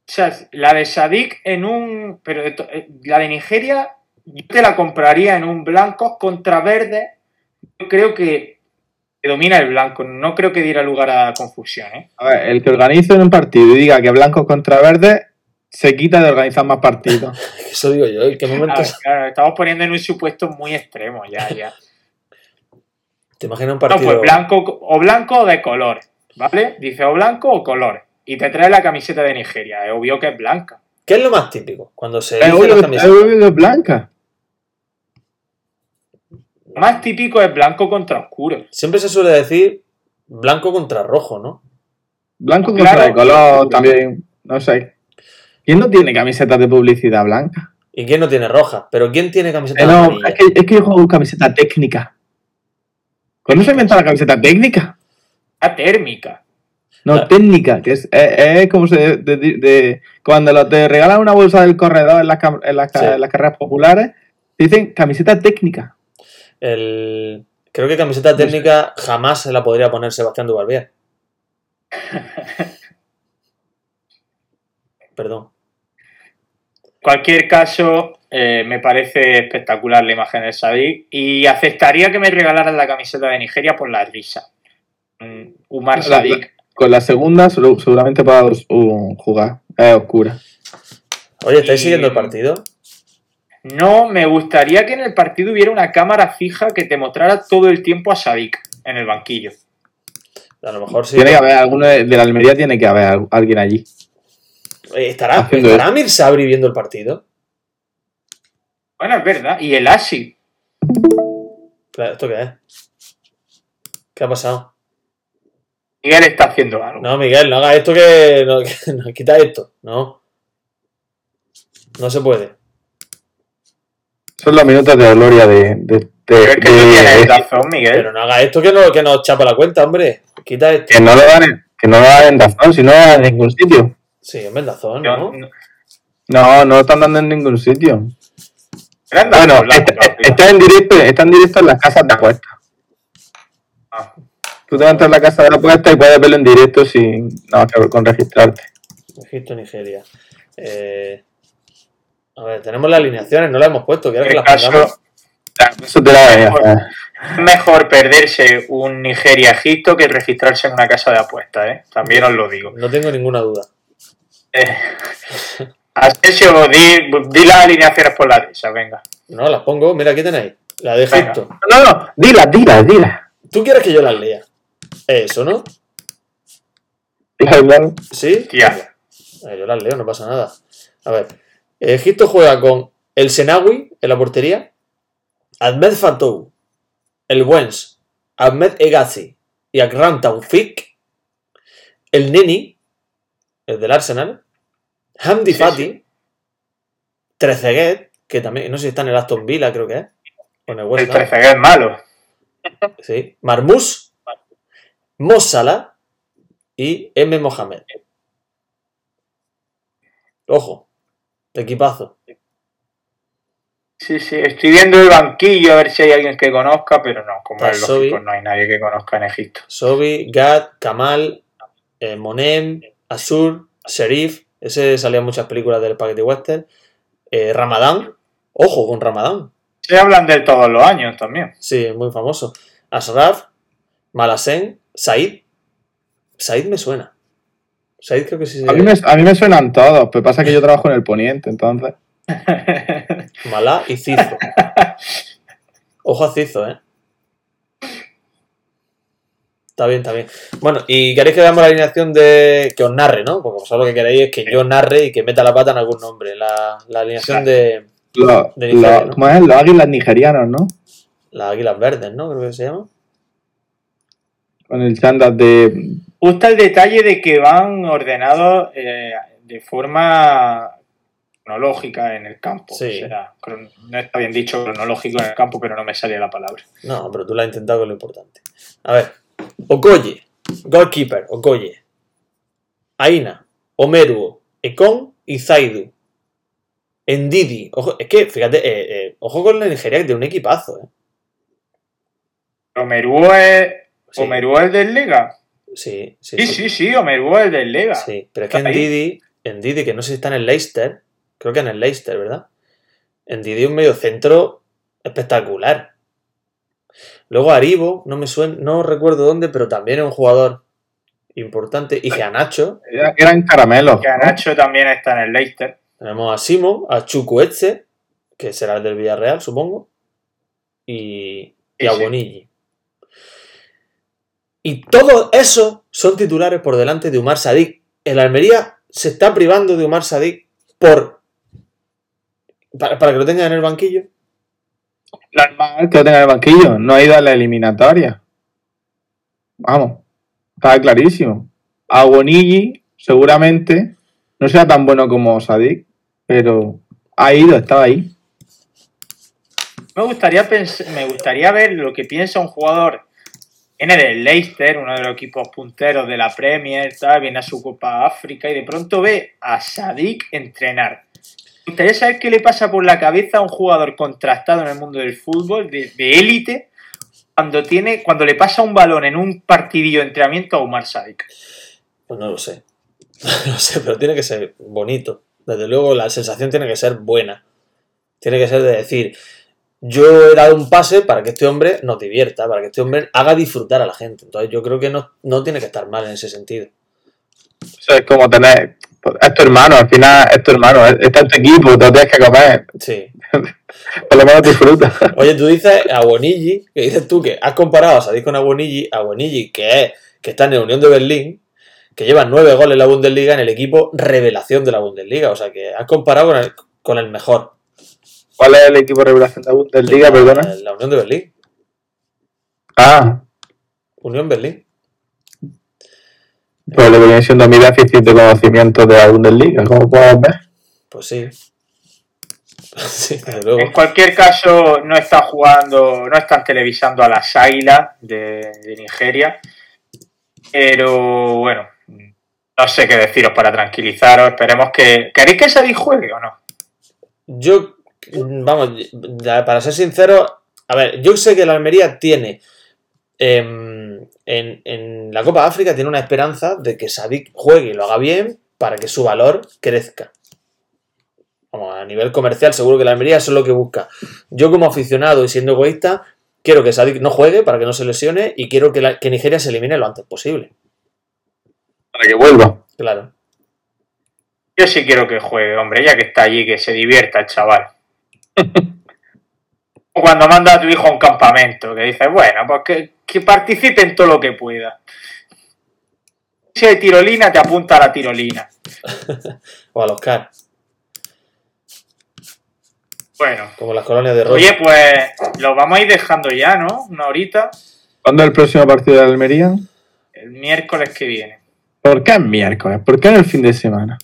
Speaker 4: O sea, la de Sadik en un. Pero de to- eh, la de Nigeria, yo te la compraría en un blanco contra verde. Yo creo que domina el blanco. No creo que diera lugar a confusión, ¿eh?
Speaker 5: A ver, el que organice un partido y diga que blancos contra verdes, se quita de organizar más partidos.
Speaker 3: Eso digo yo, ¿en qué momento?
Speaker 4: Claro, estamos poniendo en un supuesto muy extremo, ya, ya.
Speaker 3: ¿Te imaginas un
Speaker 4: No,
Speaker 3: partido?
Speaker 4: pues blanco o blanco o de color, ¿vale? Dice o blanco o color. Y te trae la camiseta de Nigeria. Es obvio que es blanca.
Speaker 3: ¿Qué es lo más típico? Cuando se
Speaker 5: Es obvio es obvio que es blanca.
Speaker 4: Lo más típico es blanco contra oscuro.
Speaker 3: Siempre se suele decir blanco contra rojo, ¿no?
Speaker 5: Blanco
Speaker 4: Claro.
Speaker 5: contra de color también. No sé. ¿Quién no tiene camisetas de publicidad blanca?
Speaker 3: ¿Y quién no tiene roja? ¿Pero quién tiene camiseta
Speaker 5: Eh, no, es que, es que yo juego con camiseta técnica. ¿Cuándo se inventó la camiseta técnica?
Speaker 4: La térmica.
Speaker 5: No,
Speaker 3: Claro.
Speaker 5: técnica, que es, es, es como se de, de- de- cuando lo- te regalan una bolsa del corredor en las, cam- en las, ca-
Speaker 3: Sí.
Speaker 5: en las carreras populares, te dicen camiseta técnica.
Speaker 3: El... Creo que camiseta técnica jamás se la podría poner Sebastián Duvalbier. Perdón.
Speaker 4: cualquier caso, eh, me parece espectacular la imagen de Sadik. Y aceptaría que me regalaran la camiseta de Nigeria por la risa. Mm, Umar
Speaker 5: La-
Speaker 4: Sadik.
Speaker 5: Con la segunda seguramente para uh, jugar. Es oscura.
Speaker 3: Oye, ¿estáis
Speaker 4: Y-
Speaker 3: siguiendo el partido?
Speaker 4: No, me gustaría que en el partido hubiera una cámara fija que te mostrara todo el tiempo a Sadik en el banquillo.
Speaker 3: A lo mejor sí.
Speaker 5: Tiene que haber alguno de, de la Almería, tiene que haber al- alguien allí.
Speaker 3: ¿Estará, ¿estará Mir Sabri viendo el partido?
Speaker 4: Bueno, es verdad. Y el Asi.
Speaker 3: ¿Esto qué es? ¿Qué ha pasado?
Speaker 4: Miguel está haciendo algo.
Speaker 3: No, Miguel, no haga esto que. No, que- no, quita esto. No. No se puede.
Speaker 5: Son los minutos de gloria de. de, de-
Speaker 4: Pero es que tú
Speaker 5: de-
Speaker 4: tienes
Speaker 5: de-
Speaker 4: razón, Miguel.
Speaker 3: Pero no haga esto que, no, que nos chapa la cuenta, hombre. Quita esto.
Speaker 5: que no lo dan en, Que no lo da en Dazón, si no en ningún sitio.
Speaker 3: Sí, en Mendazón,
Speaker 4: Yo-
Speaker 3: ¿no?
Speaker 5: No, no lo están dando en ningún sitio.
Speaker 4: Gran
Speaker 5: Bueno,
Speaker 4: Dazón,
Speaker 5: está, está en directo, está en directo en las casas de apuestas.
Speaker 4: Ah.
Speaker 5: Tú te entras en la casa de apuestas y puedes verlo en directo sin nada que ver con registrarte.
Speaker 3: Egipto, Nigeria. Eh, a ver, tenemos las alineaciones, no las hemos puesto. ¿Quieres que las
Speaker 4: caso,
Speaker 3: pongamos?
Speaker 5: Eso te la voy a hacer.
Speaker 4: es mejor perderse un Nigeria-Egipto que registrarse en una casa de apuestas, ¿eh? También os lo digo.
Speaker 3: No tengo ninguna duda.
Speaker 4: Eh, Asensio, di, di las alineaciones por la derecha, venga.
Speaker 3: No, las pongo. Mira, aquí tenéis. La de Egipto.
Speaker 5: No, no, dila, dila, dila.
Speaker 3: ¿Tú quieres que yo las lea? Eso, ¿no?
Speaker 5: Claro.
Speaker 3: ¿Sí?
Speaker 4: Tía.
Speaker 3: Eh, yo las leo, no pasa nada. A ver. Egipto juega con el Senawi en la portería, Ahmed Fatou, el Wens, Ahmed Egazi y Akram Taufik, el Neni, el del Arsenal, Hamdi
Speaker 4: Sí,
Speaker 3: Fati,
Speaker 4: sí.
Speaker 3: Trezeguet, que también, no sé si está en el Aston Villa, creo que es, o en el
Speaker 4: El
Speaker 3: West Ham.
Speaker 4: Trezeguet es malo.
Speaker 3: Sí. Marmús, Mo Salah y M. Mohamed. Ojo, equipazo.
Speaker 4: Sí, sí, estoy viendo el banquillo a ver si hay alguien que conozca, pero no, como es lógico, no hay nadie que conozca en Egipto.
Speaker 3: Sobi, Gad, Kamal, eh, Monem, Asur, Sherif, ese salía en muchas películas del Spaghetti Western. eh, Ramadán, ojo con Ramadán,
Speaker 4: Se hablan de él todos los años también.
Speaker 3: sí, es muy famoso. Ashraf, Malasen, Said. Said me suena. Said creo que sí.
Speaker 5: A mí, me, a mí me suenan todos, pero pasa que yo trabajo en el poniente, entonces.
Speaker 3: Malá y Cizo. Ojo a Cizo, ¿eh? Está bien, está bien. Bueno, y queréis que veamos la alineación de. que os narre, ¿no? Porque vosotros lo que queréis es que yo narre y que meta la pata en algún nombre. La, la alineación de Nigeria, ¿no?
Speaker 5: ¿Cómo es? Los águilas nigerianos, ¿no?
Speaker 3: las águilas verdes, ¿no? Creo que se llama.
Speaker 5: Con el chándal de.
Speaker 4: Gusta el detalle de que van ordenados eh, de forma cronológica en el campo.
Speaker 3: Sí.
Speaker 4: Será cron- no está bien dicho cronológico en el campo, pero no me salía la palabra.
Speaker 3: No, pero tú la has intentado con lo importante. A ver. Okoye. Goalkeeper. Okoye. Aina. Omeruo. Ekon y Zaidu. Ndidi. Ojo, es que, fíjate, eh, eh, ojo con la Nigeria que tiene un equipazo, ¿eh?
Speaker 4: Omeruo es,
Speaker 3: Sí,
Speaker 4: Omeruo es del Lega.
Speaker 3: sí, sí.
Speaker 4: Sí, sí, sí, del Lega.
Speaker 3: Sí, pero es que
Speaker 4: Está ahí.
Speaker 3: Ndidi, Ndidi, que no sé si está en el Leicester, creo que en el Leicester, ¿verdad? Ndidi es un medio centro espectacular. Luego Aribo, no me suena, no recuerdo dónde, pero también es un jugador importante. Y Gianacho,
Speaker 5: Era- Eran caramelos.
Speaker 4: Que Anacho también está en el Leicester.
Speaker 3: tenemos a Simon, a Chukwueze, que será el del Villarreal, supongo, y, y
Speaker 4: Sí,
Speaker 3: a
Speaker 4: sí.
Speaker 3: Bonilli. Y todo eso son titulares por delante de Umar Sadik. El Almería se está privando de Umar Sadik por. Para, para que lo tengan en el banquillo.
Speaker 5: Normal que lo tenga en el banquillo. No ha ido a la eliminatoria. Vamos. Está clarísimo. Agonigi seguramente no sea tan bueno como Sadik, pero ha ido, estaba ahí.
Speaker 4: Me gustaría, me gustaría ver lo que piensa un jugador. Viene del Leicester, uno de los equipos punteros de la Premier, tal, viene a su Copa África y de pronto ve a Sadik entrenar. Me gustaría saber qué le pasa por la cabeza a un jugador contrastado en el mundo del fútbol, de élite, cuando, tiene, cuando le pasa un balón en un partidillo de entrenamiento a Omar Sadik.
Speaker 3: Pues no lo sé. No lo sé, pero tiene que ser bonito. Desde luego, la sensación tiene que ser buena. Tiene que ser de decir. Yo he dado un pase para que este hombre nos divierta, para que este hombre haga disfrutar a la gente. Entonces, yo creo que no, no tiene que estar mal en ese sentido.
Speaker 5: Eso es como tener. Es tu hermano, al final es tu hermano, es- está en tu equipo, te lo tienes que comer.
Speaker 3: Sí.
Speaker 5: Por lo menos disfruta.
Speaker 3: Oye, tú dices a Bonilli, que dices tú que has comparado a Sadik con Aguonigi, Aguonigi, que es, que está en la Unión de Berlín, que lleva nueve goles en la Bundesliga en el equipo revelación de la Bundesliga. O sea que has comparado con el, con el mejor.
Speaker 5: ¿Cuál es el equipo revelación de la Bundesliga, perdona?
Speaker 3: La, la Unión de Berlín.
Speaker 5: Ah,
Speaker 3: Unión Berlín.
Speaker 5: pues lo que viene siendo mi déficit de conocimiento de la Bundesliga, como puedes ver.
Speaker 3: Pues sí. sí, luego.
Speaker 4: En cualquier caso, no están jugando, no están televisando a las águilas de, de Nigeria. Pero bueno, No sé qué deciros para tranquilizaros. Esperemos que. ¿Queréis que Sadik juegue o no?
Speaker 3: Yo, vamos, ya, para ser sincero, a ver, yo sé que la Almería tiene em, en, en la Copa de África tiene una esperanza de que Sadik juegue y lo haga bien para que su valor crezca. Vamos, a nivel comercial, seguro que la Almería eso es lo que busca. Yo, como aficionado y siendo egoísta, quiero que Sadik no juegue para que no se lesione y quiero que, la- que Nigeria se elimine lo antes posible.
Speaker 5: Para que vuelva.
Speaker 3: Claro.
Speaker 4: Yo sí quiero que juegue, hombre, ya que está allí, que se divierta el chaval. O Cuando manda a tu hijo a un campamento, que dices, bueno, pues que, que participe en todo lo que pueda. Si hay tirolina, te apunta a la tirolina.
Speaker 3: O al Oscar,
Speaker 4: Bueno,
Speaker 3: como las colonias de Rocha.
Speaker 4: oye, pues lo vamos a ir dejando ya, ¿no? Una horita,
Speaker 5: ¿Cuándo es el próximo partido de Almería?
Speaker 4: el miércoles que viene.
Speaker 5: ¿Por qué es miércoles? ¿Por qué en el fin de semana?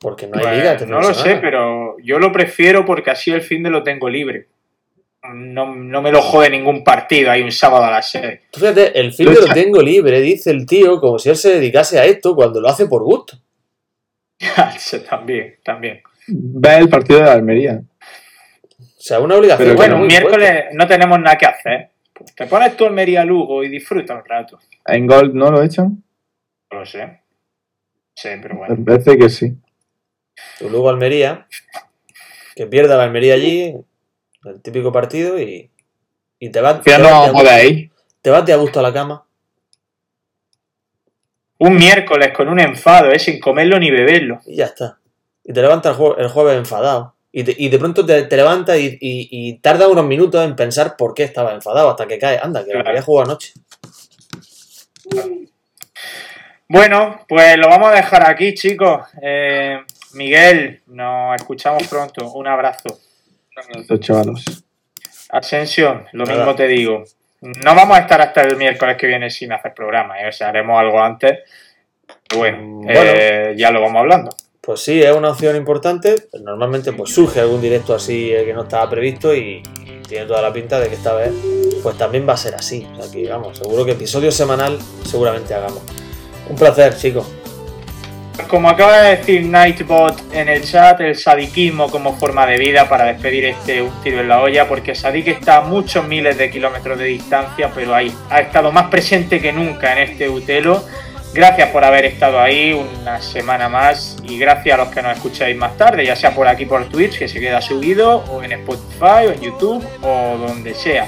Speaker 3: Porque no hay
Speaker 4: Pues,
Speaker 3: liga. este
Speaker 4: no lo
Speaker 3: semana.
Speaker 4: sé, pero yo lo prefiero porque así el fin de lo tengo libre. No, no me lo jode ningún partido, hay un sábado a las 6.
Speaker 3: Tú fíjate, el fin de lo tengo libre, dice el tío, como si él se dedicase a esto cuando lo hace por gusto.
Speaker 4: también, también.
Speaker 5: Ve el partido de Almería.
Speaker 3: O sea, una obligación.
Speaker 5: Pero
Speaker 4: Bueno, un
Speaker 3: fuerte.
Speaker 4: miércoles no tenemos nada que hacer. Pues te pones tú Almería Lugo y disfruta un rato.
Speaker 5: ¿En Gold no lo echan?
Speaker 4: No lo sé. Sí, pero bueno.
Speaker 5: Me parece que sí.
Speaker 3: Tu luego Almería, que pierda la Almería allí, el típico partido, y, y te vas te
Speaker 5: no ir.
Speaker 3: te vas de a gusto a la cama.
Speaker 4: Un miércoles con un enfado, ¿eh? sin comerlo ni beberlo.
Speaker 3: y ya está. Y te levantas el, jue- el jueves enfadado. Y, te- y de pronto te, te levantas y, y, y tarda unos minutos en pensar por qué estaba enfadado hasta que cae. Anda, que lo
Speaker 4: Claro.
Speaker 3: había jugado anoche.
Speaker 4: Bueno, pues lo vamos a dejar aquí, chicos. Eh, Miguel, nos escuchamos pronto. Un abrazo.
Speaker 5: Estos chavalos.
Speaker 4: Ascensión, lo
Speaker 3: Nada.
Speaker 4: mismo te digo. No vamos a estar hasta el miércoles que viene sin hacer programa, ¿eh? o sea, haremos algo antes. Bueno,
Speaker 3: Mm,
Speaker 4: eh, ya lo vamos hablando.
Speaker 3: Pues sí, es una opción importante. Normalmente pues surge algún directo así eh, que no estaba previsto y, y tiene toda la pinta de que esta vez pues también va a ser así. O sea que vamos, seguro que episodio semanal seguramente hagamos. Un placer, chicos.
Speaker 4: Como acaba de decir Nightbot en el chat, el sadiquismo como forma de vida para despedir este un tiro en la olla, porque Sadik está a muchos miles de kilómetros de distancia, pero ahí ha estado más presente que nunca en este Utelo. Gracias por haber estado ahí una semana más y gracias a los que nos escucháis más tarde, ya sea por aquí por Twitch, que se queda subido, o en Spotify, o en YouTube, o donde sea.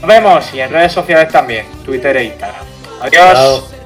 Speaker 4: Nos vemos y en redes sociales también, Twitter e Instagram. Adiós.